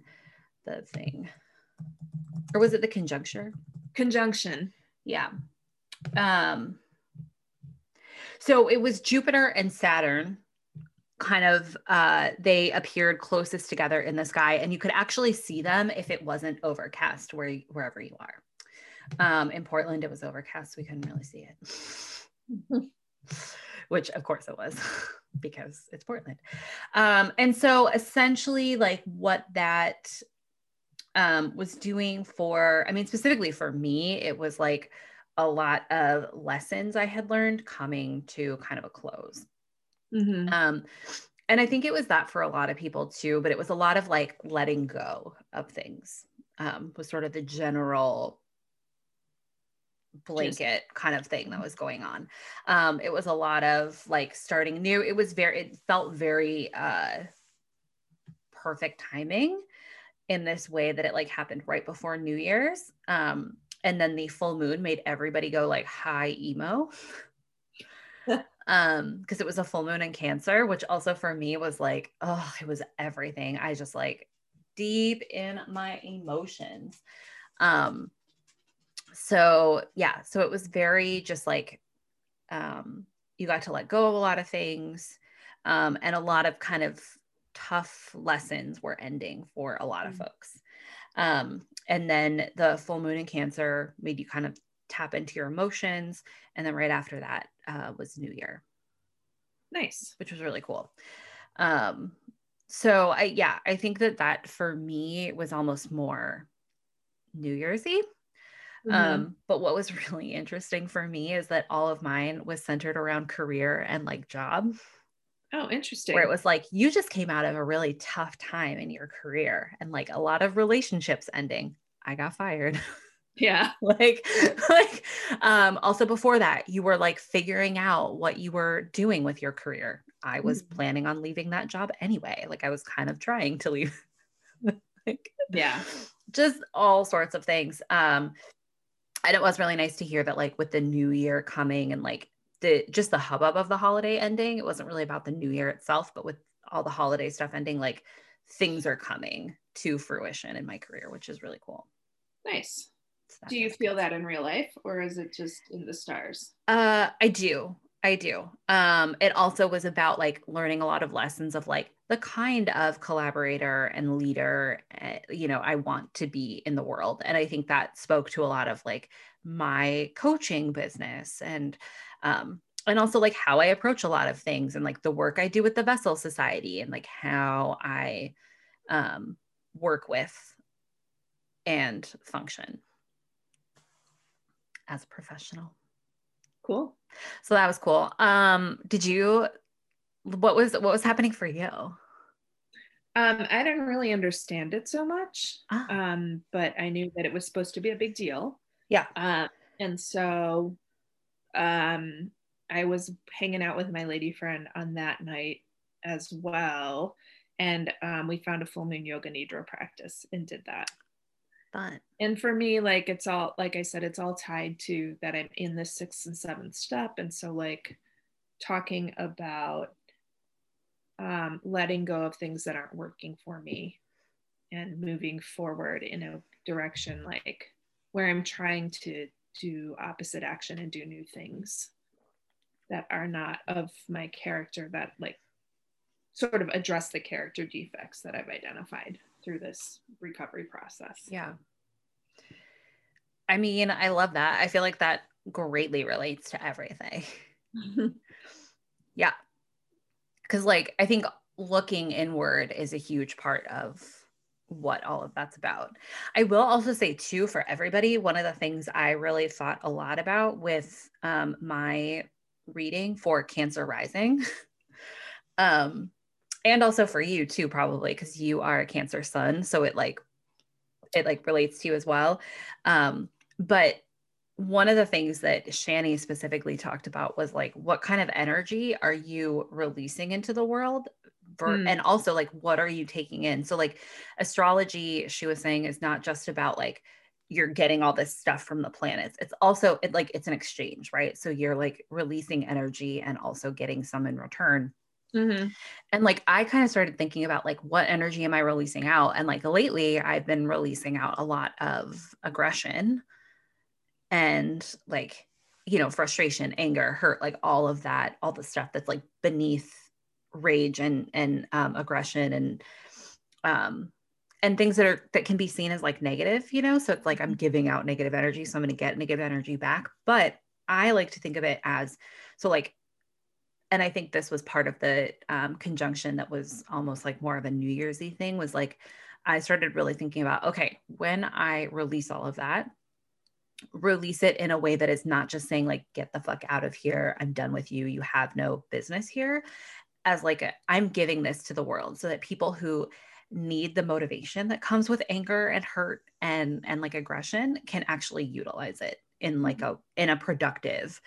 the thing. Or was it the conjuncture? Conjunction. Yeah. Um, so it was Jupiter and Saturn kind of uh they appeared closest together in the sky and you could actually see them if it wasn't overcast where wherever you are. Um in Portland it was overcast, so we couldn't really see it. <laughs> Which of course it was <laughs> because it's Portland. Um and so essentially like what that um was doing for I mean specifically for me it was like a lot of lessons I had learned coming to kind of a close. Mhm. Um, and I think it was that for a lot of people too, but it was a lot of like letting go of things, um, was sort of the general blanket kind of thing that was going on. Um, it was a lot of like starting new. It was very, it felt very uh, perfect timing in this way that it like happened right before New Year's. Um, and then the full moon made everybody go like high emo <laughs> um because it was a full moon in cancer which also for me was like oh it was everything. I just like deep in my emotions. Um so yeah so it was very just like um you got to let go of a lot of things um and a lot of kind of tough lessons were ending for a lot of Mm. folks. Um and then the full moon in cancer made you kind of tap into your emotions and then right after that uh, was new year Nice. which was really cool um so i yeah i think that that for me was almost more new year's eve Mhm. um but what was <laughs> really interesting for me is that all of mine was centered around career and like job oh, interesting. where it was like you just came out of a really tough time in your career and like a lot of relationships ending i got fired <laughs> yeah. <laughs> like <laughs> like um also before that you were like figuring out what you were doing with your career i was Mhm. planning on leaving that job anyway like i was kind of trying to leave <laughs> like Yeah. just all sorts of things um and it was really nice to hear that like with the new year coming and like the just the hubbub of the holiday ending it wasn't really about the new year itself but with all the holiday stuff ending like things are coming to fruition in my career which is really cool Nice. Do you feel that in real life or is it just in the stars? Uh, I do. I do. Um, it also was about like learning a lot of lessons of like the kind of collaborator and leader, uh, you know, I want to be in the world. And I think that spoke to a lot of like my coaching business and, um, and also like how I approach a lot of things and like the work I do with the Vessel Society and like how I um, work with and function as a professional. Cool. So that was cool. Um, did you what was what was happening for you? Um, I didn't really understand it so much, Ah. um, but I knew that it was supposed to be a big deal. Yeah. Uh, and so um, I was hanging out with my lady friend on that night as well. And um, we found a full moon yoga nidra practice and did that. Fun. And for me, like it's all, like I said, it's all tied to that I'm in the sixth and seventh step. And so, like, talking about um, letting go of things that aren't working for me and moving forward in a direction like where I'm trying to do opposite action and do new things that are not of my character that like sort of address the character defects that I've identified through this recovery process. Yeah. I mean, I love that. I feel like that greatly relates to everything. <laughs> Yeah. Cause like I think looking inward is a huge part of what all of that's about. I will also say too for everybody, one of the things I really thought a lot about with um, my reading for Cancer Rising <laughs> um, and also for you too probably because you are a cancer sun so it like it like relates to you as well. Um but one of the things that Chani specifically talked about was like what kind of energy are you releasing into the world for, mm. and also like what are you taking in? So like astrology she was saying is not just about like you're getting all this stuff from the planets. It's also it like it's an exchange right? So you're like releasing energy and also getting some in return mm-hmm. and like i kind of started thinking about like what energy am i releasing out and like lately i've been releasing out a lot of aggression and like you know frustration anger hurt like all of that all the stuff that's like beneath rage and and um, aggression and um and things that are that can be seen as like negative you know so it's like i'm mm-hmm. giving out negative energy so i'm going to get negative energy back but i like to think of it as so like and i think this was part of the um, conjunction that was almost like more of a new year's eve thing was like i started really thinking about okay when i release all of that release it in a way that is not just saying like get the fuck out of here. I'm done with you. You have no business here. As like i'm giving this to the world so that people who need the motivation that comes with anger and hurt and and like aggression can actually utilize it in like mm-hmm. a in a productive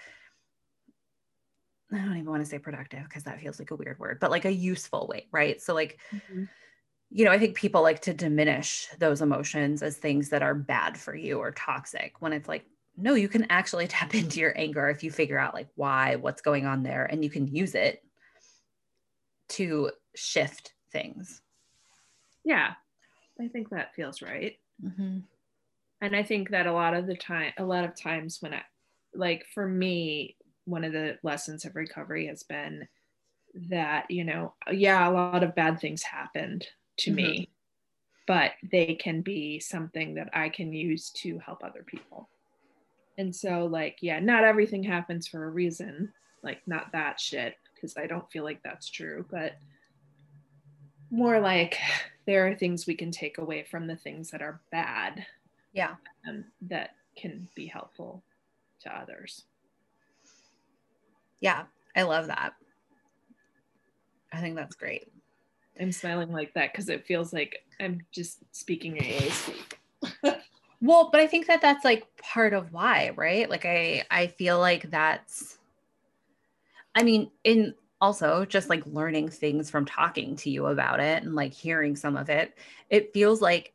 I don't even want to say productive because that feels like a weird word, but like a useful way, right? So like mm-hmm. you know, I think people like to diminish those emotions as things that are bad for you or toxic when it's like no, you can actually <laughs> tap into your anger if you figure out like why, what's going on there and you can use it to shift things. Yeah, I think that feels right. Mm-hmm. And I think that a lot of the time, a lot of times when I, like for me, one of the lessons of recovery has been that, you know, yeah, a lot of bad things happened to mm-hmm. me, but they can be something that I can use to help other people. And so, like, yeah, not everything happens for a reason, like, not that shit, because I don't feel like that's true, but more like <laughs> there are things we can take away from the things that are bad yeah um, that can be helpful to others yeah i love that. I think that's great. I'm smiling like that because it feels like i'm just speaking aa speak. Well but i think that that's like part of why right? Like i i feel like that's i mean in also just like learning things from talking to you about it and like hearing some of it it feels like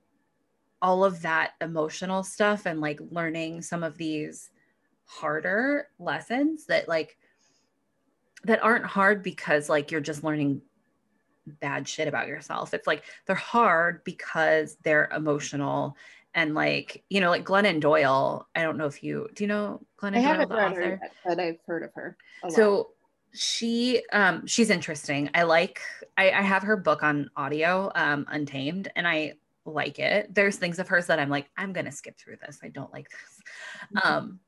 all of that emotional stuff and like learning some of these harder lessons that like that aren't hard because like you're just learning bad shit about yourself. It's like they're hard because they're emotional and like you know like glennon doyle i don't know if you do you know glennon I doyle haven't read author? her yet, but i've heard of her so she um she's interesting. I like i i have her book on audio um untamed and i like it. There's things of hers that i'm like i'm gonna skip through this. I don't like this. Mm-hmm. um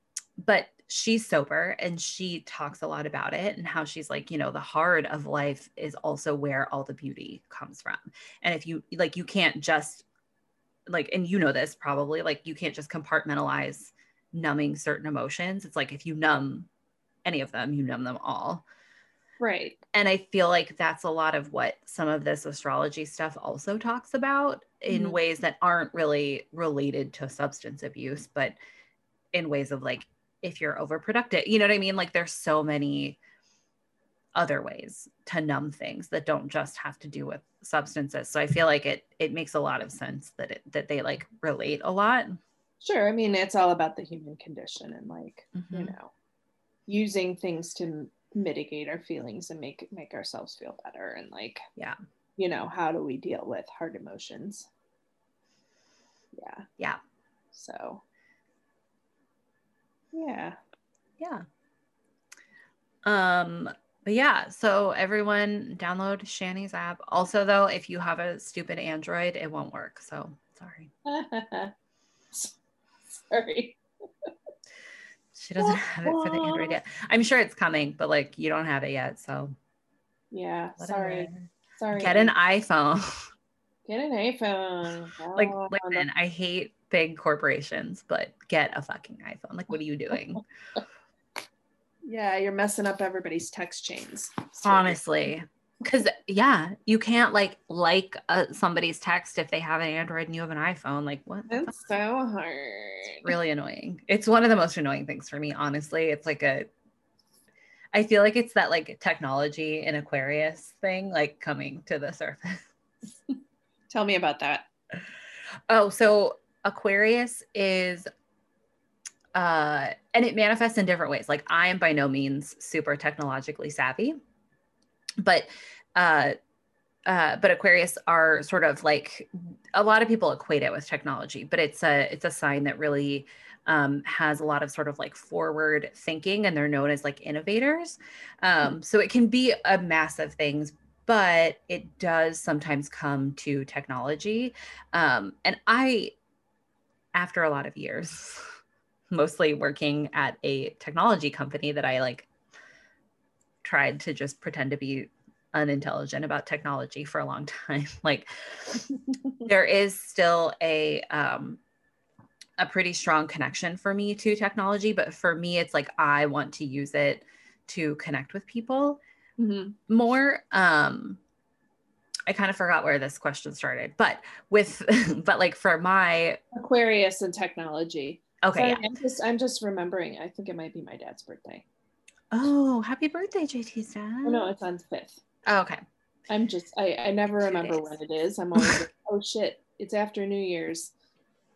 but she's sober and she talks a lot about it and how she's like you know the hard of life is also where all the beauty comes from and if you like you can't just like and you know this probably like you can't just compartmentalize numbing certain emotions it's like if you numb any of them, you numb them all. Right. And I feel like that's a lot of what some of this astrology stuff also talks about in mm-hmm. ways that aren't really related to substance abuse, but in ways of like, if you're overproductive, you know what I mean? Like, there's so many other ways to numb things that don't just have to do with substances. So I feel like it it makes a lot of sense that it that they like relate a lot. Sure. I mean, it's all about the human condition and like, mm-hmm. you know, using things to mitigate our feelings and make make ourselves feel better and like yeah you know how do we deal with hard emotions yeah yeah so yeah yeah um but yeah so everyone download Chani's app also though if you have a stupid android it won't work so sorry <laughs> sorry she doesn't have it for the Android yet. I'm sure it's coming, but like you don't have it yet. So yeah, whatever. sorry. Sorry. Get an iPhone. <laughs> Get an iPhone. like listen, I hate big corporations, but get a fucking iPhone. Like, what are you doing? <laughs> yeah, you're messing up everybody's text chains. So. Honestly. Because yeah, you can't like like uh, somebody's text if they have an Android and you have an iPhone. Like what? the That's so hard. really annoying. It's one of the most annoying things for me, honestly. It's like a I feel like it's that like technology in Aquarius thing like coming to the surface. <laughs> Tell me about that. Oh, so Aquarius is uh and it manifests in different ways. Like I am by no means super technologically savvy, but uh uh, but Aquarius are sort of like a lot of people equate it with technology, but it's a it's a sign that really um, has a lot of sort of like forward thinking, and they're known as like innovators. Um, so it can be a massive things, but it does sometimes come to technology. Um, and I, after a lot of years, <laughs> mostly working at a technology company that I like tried to just pretend to be unintelligent about technology for a long <laughs> time. like <laughs> there is still a um a pretty strong connection for me to technology, but for me it's like I want to use it to connect with people Mhm. more um I kind of forgot where this question started, but with <laughs> but like for my Aquarius and technology. okay, Sorry, yeah. I'm just I'm just remembering. I think it might be my dad's birthday. Oh, happy birthday, JT's dad. Oh no, it's on the fifth. Oh, okay. I'm just I, I never remember when it is. I'm always like, oh shit, it's after New Year's.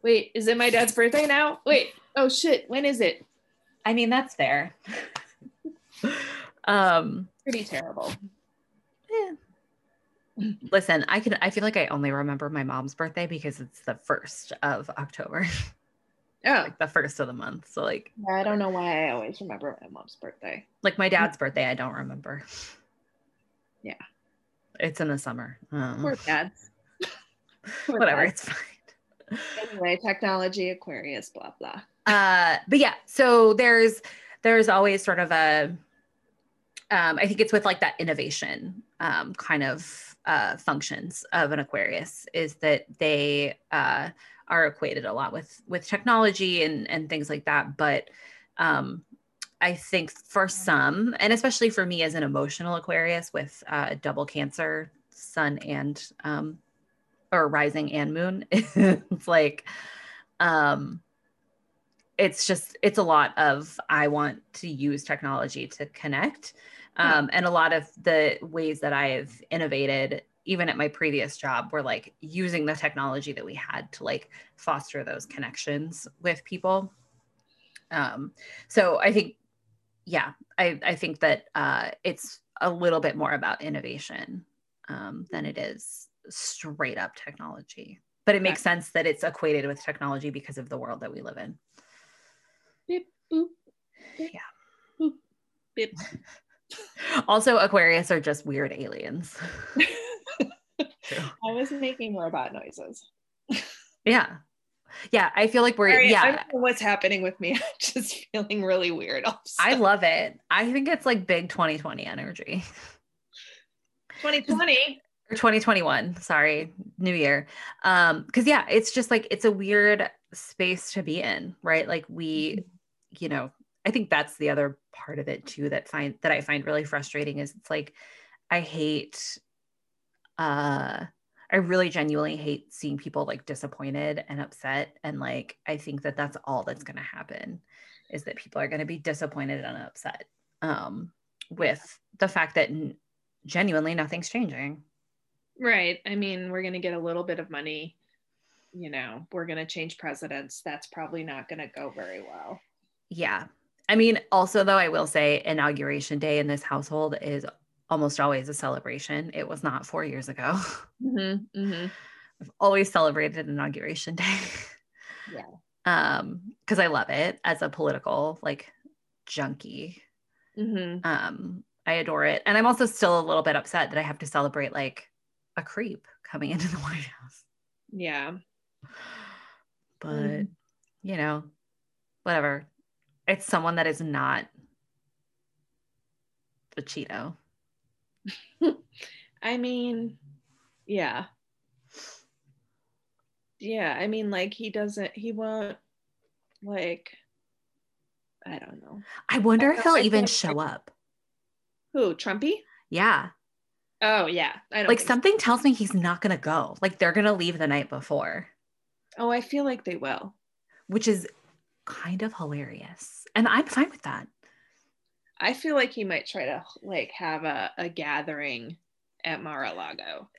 Wait, is it my dad's birthday now? Wait, oh shit, when is it? I mean, that's fair. <laughs> um Pretty terrible. Listen, I can I feel like I only remember my mom's birthday because it's the first of October, Yeah. <laughs> like the first of the month. So like yeah, I don't know why I always remember my mom's birthday. like my dad's birthday, I don't remember. Yeah. It's in the summer. Um, Poor dads. <laughs> Poor whatever, dads. it's fine. Anyway, technology, Aquarius, blah blah. Uh but yeah, so there's there's always sort of a um, I think it's with like that innovation um, kind of uh, functions of an Aquarius is that they uh, are equated a lot with with technology and and things like that. But um, I think for some, and especially for me as an emotional Aquarius with uh, a double Cancer, Sun and um, or Rising and Moon, <laughs> it's like um, it's just it's a lot of I want to use technology to connect um, and a lot of the ways that I've innovated, even at my previous job, were like using the technology that we had to like foster those connections with people. Um, so I think, yeah, I, I think that uh, it's a little bit more about innovation um, than it is straight up technology. But it makes sense that it's equated with technology because of the world that we live in. Beep boop. Beep, Yeah. Boop. Also, Aquarius are just weird aliens. <laughs> I was making robot noises. Yeah. Yeah. I feel like we're, Sorry, I yeah, don't know what's happening with me. <laughs> I'm just feeling really weird. Also. I love it. I think it's like big 2020 energy 2020. or 2021. Sorry, new year. Um, cause yeah, it's just like, it's a weird space to be in, right? Like we, you know, I think that's the other part of it too that find that I find really frustrating is it's like I hate uh I really genuinely hate seeing people like disappointed and upset and like I think that that's all that's going to happen is that people are going to be disappointed and upset um with the fact that n- genuinely nothing's changing. Right. I mean, we're going to get a little bit of money. You know, we're going to change presidents. That's probably not going to go very well. Yeah. I mean, also, though, I will say inauguration day in this household is almost always a celebration. It was not four years ago. <laughs> Mm-hmm, mm-hmm. I've always celebrated inauguration day. <laughs> Yeah. Um, because I love it as a political like junkie. Mm-hmm. Um, I adore it. And I'm also still a little bit upset that I have to celebrate like a creep coming <laughs> into the White House. Yeah. But Mhm. you know, whatever. It's someone that is not the Cheeto. <laughs> I mean, yeah. Yeah. I mean, like, he doesn't, he won't, like, I don't know. I wonder I if he'll I even show up. Who? Trumpy? Yeah. Oh yeah, I don't Like think so. something tells me he's not going to go. Like they're going to leave the night before, Oh, I feel like they will. which is kind of hilarious. And I'm fine with that. I feel like he might try to like have a, a gathering at Mar-a-Lago.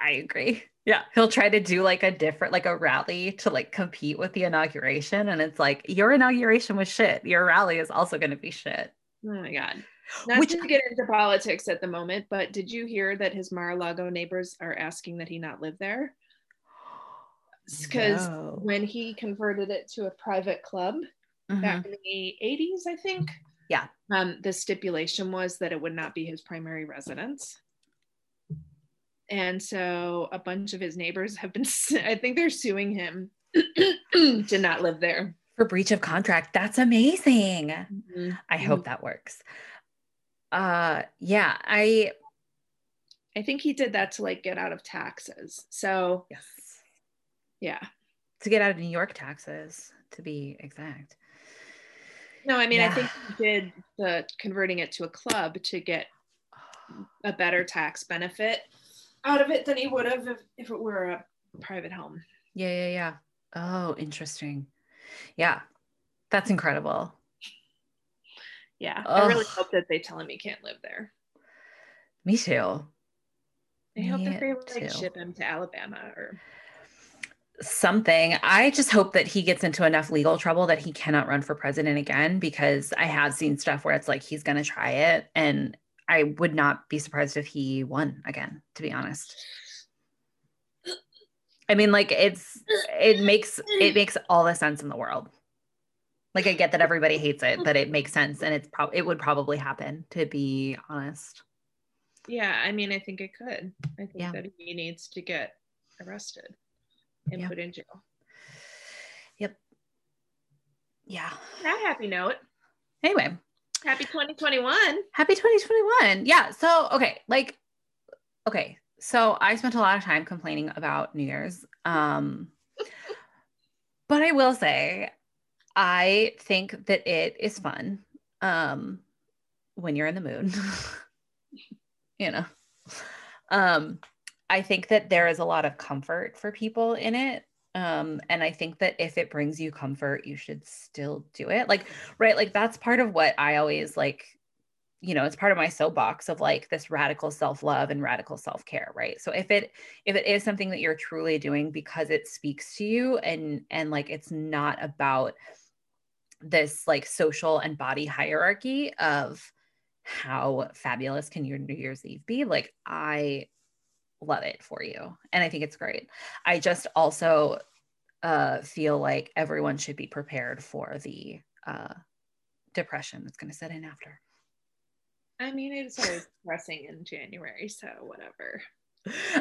I- agree. Yeah, he'll try to do like a different, like a rally to like compete with the inauguration, and it's like your inauguration was shit. Your rally is also going to be shit. Oh my god. Not Which- to get into politics at the moment, but did you hear that his Mar-a-Lago neighbors are asking that he not live there? Because No. when he converted it to a private club Mhm. back in the 80s, I think. Yeah. Um, the stipulation was that it would not be his primary residence. And so a bunch of his neighbors have been, <laughs> I think they're suing him <clears throat> to not live there. for breach of contract. That's amazing. Mhm. I hope that works. Uh, yeah, I I think he did that to like get out of taxes. So yes yeah. to get out of New York taxes to be exact. No, I mean, I think Yeah. he did the converting it to a club to get a better tax benefit out of it than he would have if, if it were a private home. Yeah, yeah, yeah. Oh, interesting. Yeah, that's incredible. Yeah. I really hope that they tell him he can't live there. Me too. I hope Me that they like too. ship him to Alabama or something. I just hope that he gets into enough legal trouble that he cannot run for president again because I have seen stuff where it's like he's going to try it and I would not be surprised if he won again, to be honest. I mean like it's it makes it makes all the sense in the world. Like I get that everybody hates it, but it makes sense and it's probably it would probably happen to be honest. yeah, I mean, I think it could. I think Yeah. that he needs to get arrested and Yeah. put in jail. Yep. Yeah. That happy note. Anyway, Happy 2021. Happy 2021. Yeah. So, okay. Like, okay. So I spent a lot of time complaining about New Year's. Um, <laughs> but I will say, I think that it is fun um, when you're in the mood. <laughs> you know, um, I think that there is a lot of comfort for people in it. Um, and I think that if it brings you comfort, you should still do it. Like, right like that's part of what i always like you know it's part of my soapbox of like this radical self-love and radical self-care right so if it if it is something that you're truly doing because it speaks to you and and like it's not about this like social and body hierarchy of how fabulous can your new year's eve be like i love it for you and i think it's great i just also uh feel like everyone should be prepared for the uh depression that's going to set in after I mean, it's always depressing in January, so whatever.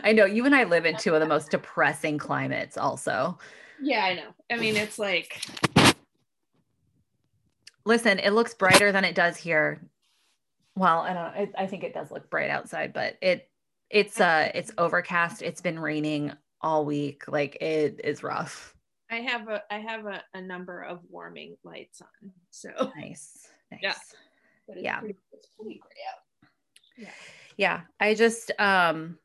i know you and i live in two of the most depressing climates also Yeah, I know. I mean, it's like, listen it looks brighter than it does here well i don't I, I think it does look bright outside but it it's uh it's overcast. It's been raining all week. Like it is rough. I have a I have a, a number of warming lights on, so. Nice. <laughs> Nice. Yeah. but it's Yeah. pretty, pretty gray out. yeah. I just um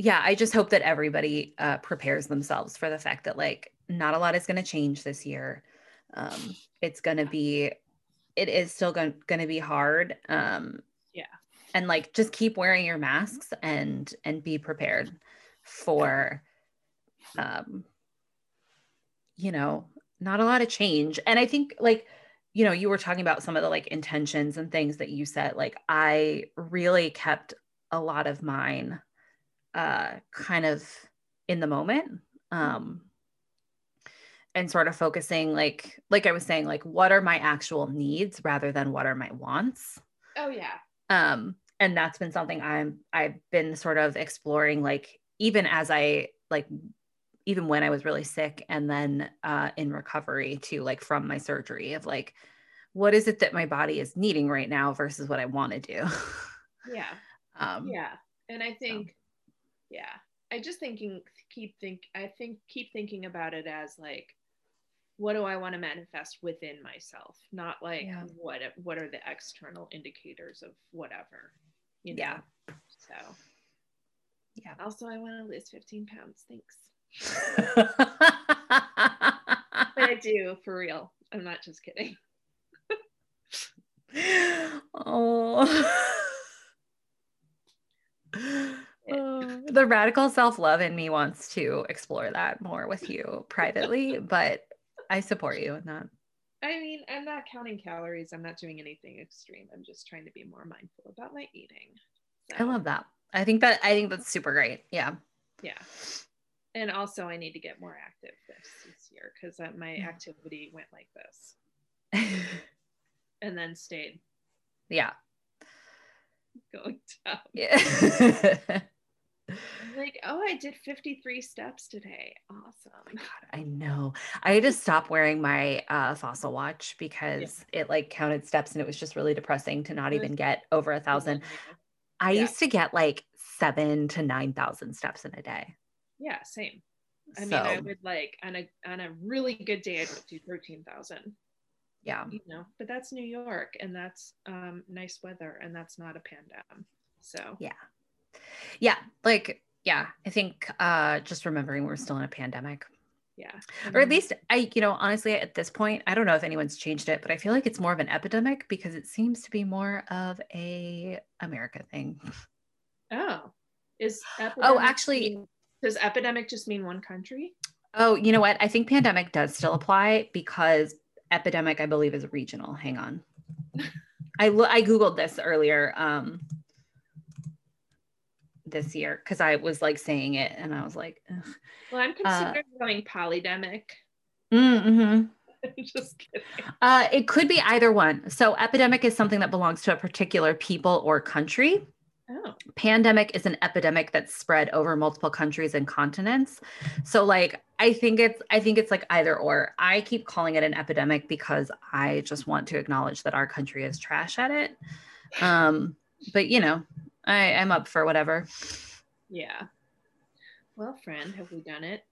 yeah i just hope that everybody uh prepares themselves for the fact that like not a lot is going to change this year. Um it's going to be it is still going to be hard. Um Yeah. And like just keep wearing your masks and and be prepared for um you know not a lot of change and i think like you know you were talking about some of the like intentions and things that you said like i really kept a lot of mine uh kind of in the moment um and sort of focusing like like i was saying like what are my actual needs rather than what are my wants Oh yeah. Um and that's been something i'm i've been sort of exploring like even as i like even when i was really sick and then uh in recovery too like from my surgery of like what is it that my body is needing right now versus what i want to do Yeah. <laughs> um Yeah. And I think, yeah, I just thinking, keep think, I think, keep thinking about it as like, what do I want to manifest within myself? Not like Yeah. what what are the external indicators of whatever, you know? Yeah. So Yeah. Also, I want to lose 15 pounds. Thanks. But I do for real. I'm not just kidding. <laughs> oh. Oh, the radical self-love in me wants to explore that more with you privately, but I support you in that. I mean, I'm not counting calories. I'm not doing anything extreme. I'm just trying to be more mindful about my eating. I love that. I think that I think that's super great. Yeah. Yeah. And also, I need to get more active this, this year because my Yeah. activity went like this <laughs> and then stayed yeah. going down. Yeah. <laughs> Like, oh, I did 53 steps today. Awesome. God, I know. I had to stop wearing my uh, fossil watch because it like counted steps and it was just really depressing to not even get over a thousand. I Yeah. used to get like seven to nine thousand steps in a day. Yeah, same. I mean, I would like on a on a really good day, I'd do 13,000. yeah. you know but that's new york and that's um, nice weather and that's not a pandemic so Yeah. Yeah. Like, yeah, I think uh just remembering we're still in a pandemic. yeah Or at Mhm. least I, you know, honestly at this point, I don't know if anyone's changed it, but I feel like it's more of an epidemic because it seems to be more of a America thing. oh is Oh, actually, mean- does epidemic just mean one country oh, you know what? I think pandemic does still apply because epidemic, I believe, is regional. Hang on. <laughs> I lo- I googled this earlier um this year because I was like saying it and I was like, Ugh. well i'm considering going polydemic Mm-hmm. <laughs> just kidding Uh, it could be either one. So, epidemic is something that belongs to a particular people or country. oh Pandemic is an epidemic that's spread over multiple countries and continents. So, like, I think it's I think it's like either or. I keep calling it an epidemic because I just want to acknowledge that our country is trash at it. Um, but you know, I, I'm up for whatever. yeah well friend have we done it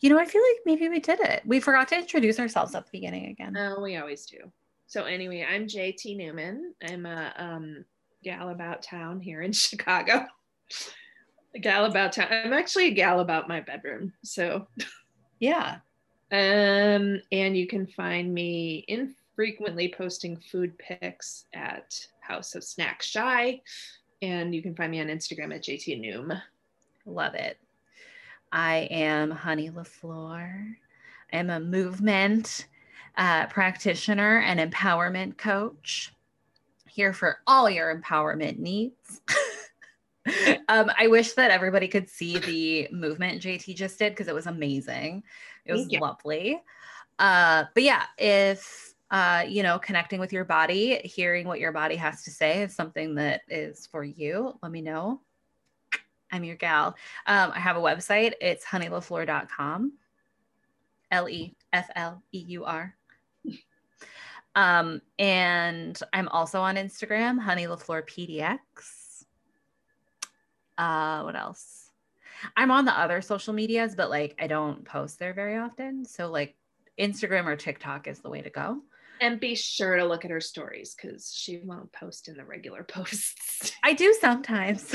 You know, I feel like maybe we did it. We forgot to introduce ourselves at the beginning again. oh we always do so anyway i'm jt newman i'm a um, gal about town here in <laughs> chicago a gal about town i'm actually a gal about my bedroom so Yeah. Um, and you can find me infrequently posting food pics at House of Snack Shy. And you can find me on Instagram at JT Noom. Love it. I am Honey LeFleur. I'm a movement uh, practitioner and empowerment coach here for all your empowerment needs. <laughs> um, I wish that everybody could see the movement JT just did because it was amazing. It was lovely. Uh, but yeah, if uh, you know, connecting with your body, hearing what your body has to say is something that is for you, let me know. I'm your gal. Um, I have a website. It's honeylefleur.com. L E F L E U R. Um, and I'm also on Instagram, Honey LeFleur PDX. Uh, what else? I'm on the other social medias, but like I don't post there very often. So like Instagram or TikTok is the way to go. And be sure to look at her stories because she won't post in the regular <laughs> posts. I do sometimes.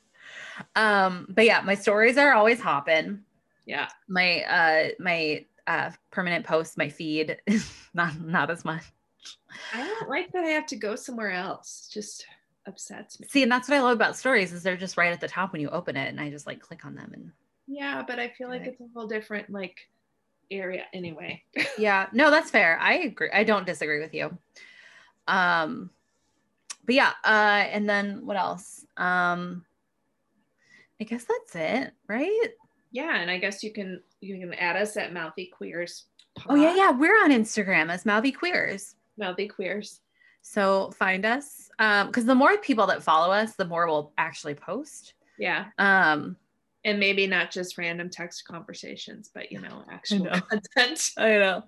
<laughs> um, but yeah, my stories are always hopping. yeah. My uh my uh permanent posts, my feed, <laughs> not not as much. I don't like that I have to go somewhere else. Just upsets me. See, and that's what I love about stories is they're just right at the top when you open it, and I just like click on them and Yeah, but I feel like it's a whole different like area anyway. <laughs> yeah, no, that's fair. I agree. I don't disagree with you. Um, but yeah, uh, and then what else? Um, I guess that's it, right? yeah, and I guess you can you can add us at Mouthy Queers. Oh yeah, yeah. We're on Instagram as Mouthy Queers. Mouthy Queers. So find us. Um, because the more people that follow us, the more we'll actually post. Yeah. Um, and maybe not just random text conversations, but you know, <laughs> actual know. content. <laughs> I know.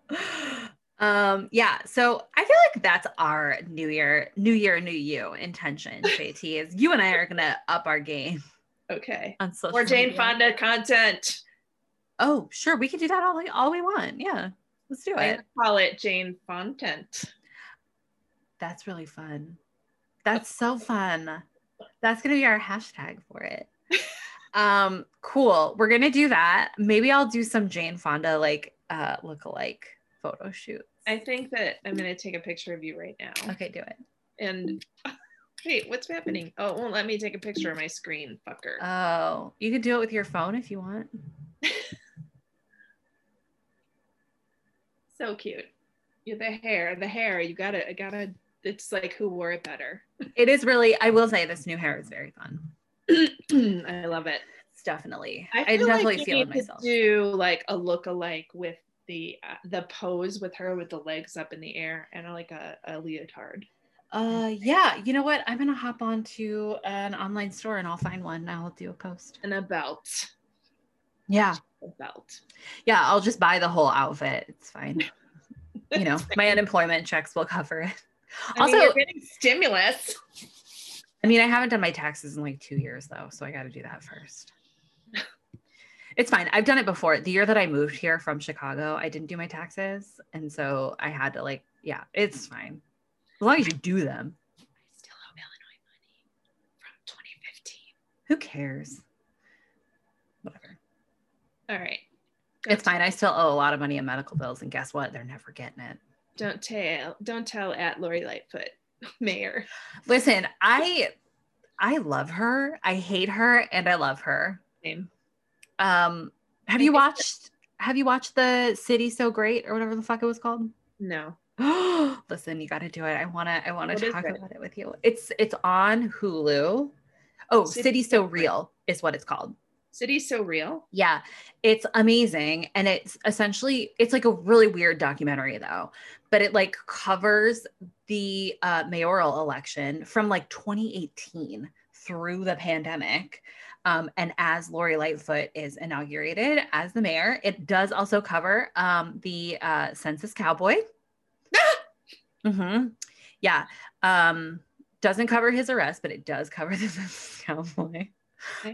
Um, yeah, so I feel like that's our new year, new year, new you intention, <laughs> JT, is you and I are gonna up our game Okay. on social More Jane media. Fonda content. Oh, sure, we can do that all we all we want. Yeah, let's do I it. call it Jane Fontent. That's really fun. That's so fun. That's gonna be our hashtag for it. Um, cool. We're gonna do that. Maybe I'll do some Jane Fonda like uh look-alike photo shoot. I think that I'm gonna take a picture of you right now. Okay, do it. And <laughs> wait, what's happening? Oh, it won't let me take a picture of my screen, fucker. Oh, you can do it with your phone if you want. <laughs> so cute. You the hair, the hair. You gotta, I gotta. It's like who wore it better. It is really. I will say this new hair is very fun. <clears throat> I love it. It's definitely. I, I, definitely like feel it myself. Do like a look-alike with the uh, the pose with her with the legs up in the air and like a, a leotard. Uh, yeah. You know what? I'm gonna hop on to an online store and I'll find one. I'll do a post. and a belt. Yeah. A belt. Yeah. I'll just buy the whole outfit. It's fine. You know, <laughs> my unemployment checks will cover it. I mean, Also- you're getting stimulus. I mean, I haven't done my taxes in like two years though, so I got to do that first. <laughs> It's fine. I've done it before. The year that I moved here from Chicago, I didn't do my taxes, and so I had to like, yeah, it's fine as long as you do them. I still owe Illinois money from 2015. Who cares? Whatever. All right. It's fine. I still owe a lot of money in medical bills, and guess what? They're never getting it. Don't tell. Don't tell at Lori Lightfoot, <laughs> Mayor. Listen, I I love her. I hate her, and I love her. Name. Um, have you watched? Have you watched the City So Great or whatever the fuck it was called? No. <gasps> Listen, you got to do it. I want to I want to talk about it with you. It's it's on Hulu. Oh, City City, So Real is what it's called. City's so real. Yeah, it's amazing and it's essentially it's like a really weird documentary though, but it like covers the uh, mayoral election from like 2018 through the pandemic. Um, and as Lori Lightfoot is inaugurated as the mayor, it does also cover um, the uh, census cowboy. <gasps> hmm Yeah. Um, doesn't cover his arrest, but it does cover the <laughs> census cowboy.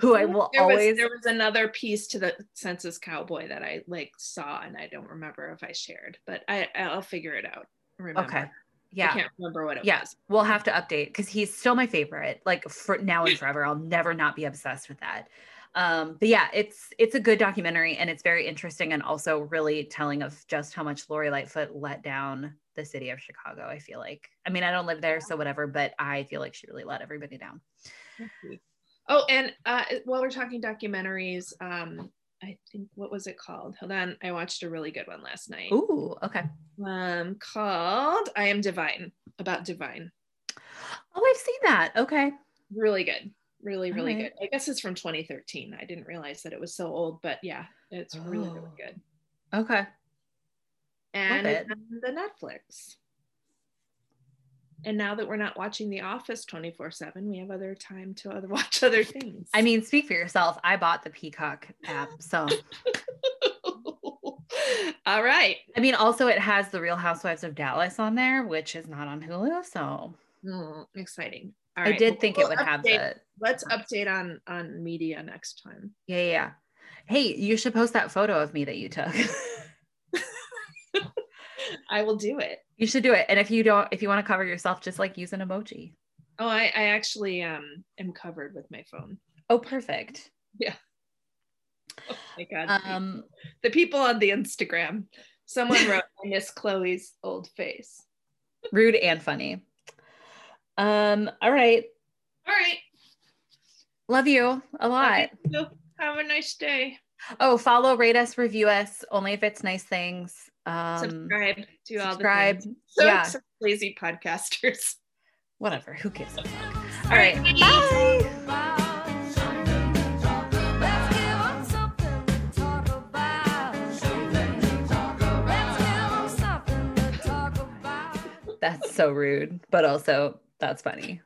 Who I will there was- always- there was another piece to the census cowboy that I like saw and I don't remember if I shared, but I I'll figure it out. Remember. Okay. Yeah. I can't remember what it Yeah. was. We'll have to update because he's still my favorite. Like for now and forever. I'll never not be obsessed with that. Um, but yeah, it's it's a good documentary and it's very interesting and also really telling of just how much Lori Lightfoot let down the city of Chicago. I feel like. I mean, I don't live there, so whatever, but I feel like she really let everybody down. Oh, and uh, while we're talking documentaries, um, I think what was it called? Hold on, I watched a really good one last night. Ooh, okay. Um, called "I Am Divine" about divine. Oh, I've seen that. Okay. Really good, really really Alright. good. I guess it's from 2013. I didn't realize that it was so old, but yeah, it's really really Oh. good. Okay. And it. on the Netflix. And now that we're not watching The Office 24 7, we have other time to other <laughs> watch other things. I mean, speak for yourself. I bought the Peacock app. So <laughs> all right. I mean, also it has the Real Housewives of Dallas on there, which is not on Hulu. So Mm, exciting. All I right, did think we'll it would have update- the Let's update on on media next time. yeah, yeah. Hey, you should post that photo of me that you took. <laughs> I will do it. You should do it. And if you don't, if you want to cover yourself, just like use an emoji. Oh, I, I actually um am covered with my phone. Oh, perfect. Yeah. <laughs> Oh my god. Um, the people on the Instagram. Someone <laughs> wrote I miss Chloe's old face. rude and funny. Um, all right. All right. Love you a lot. So, have a nice day. Oh, follow, rate us, review us, only if it's nice things. Um, subscribe to all the. So, Yeah. so lazy podcasters. whatever. Who gives a fuck? All All right, right. bye. Bye. That's so rude, but also that's funny.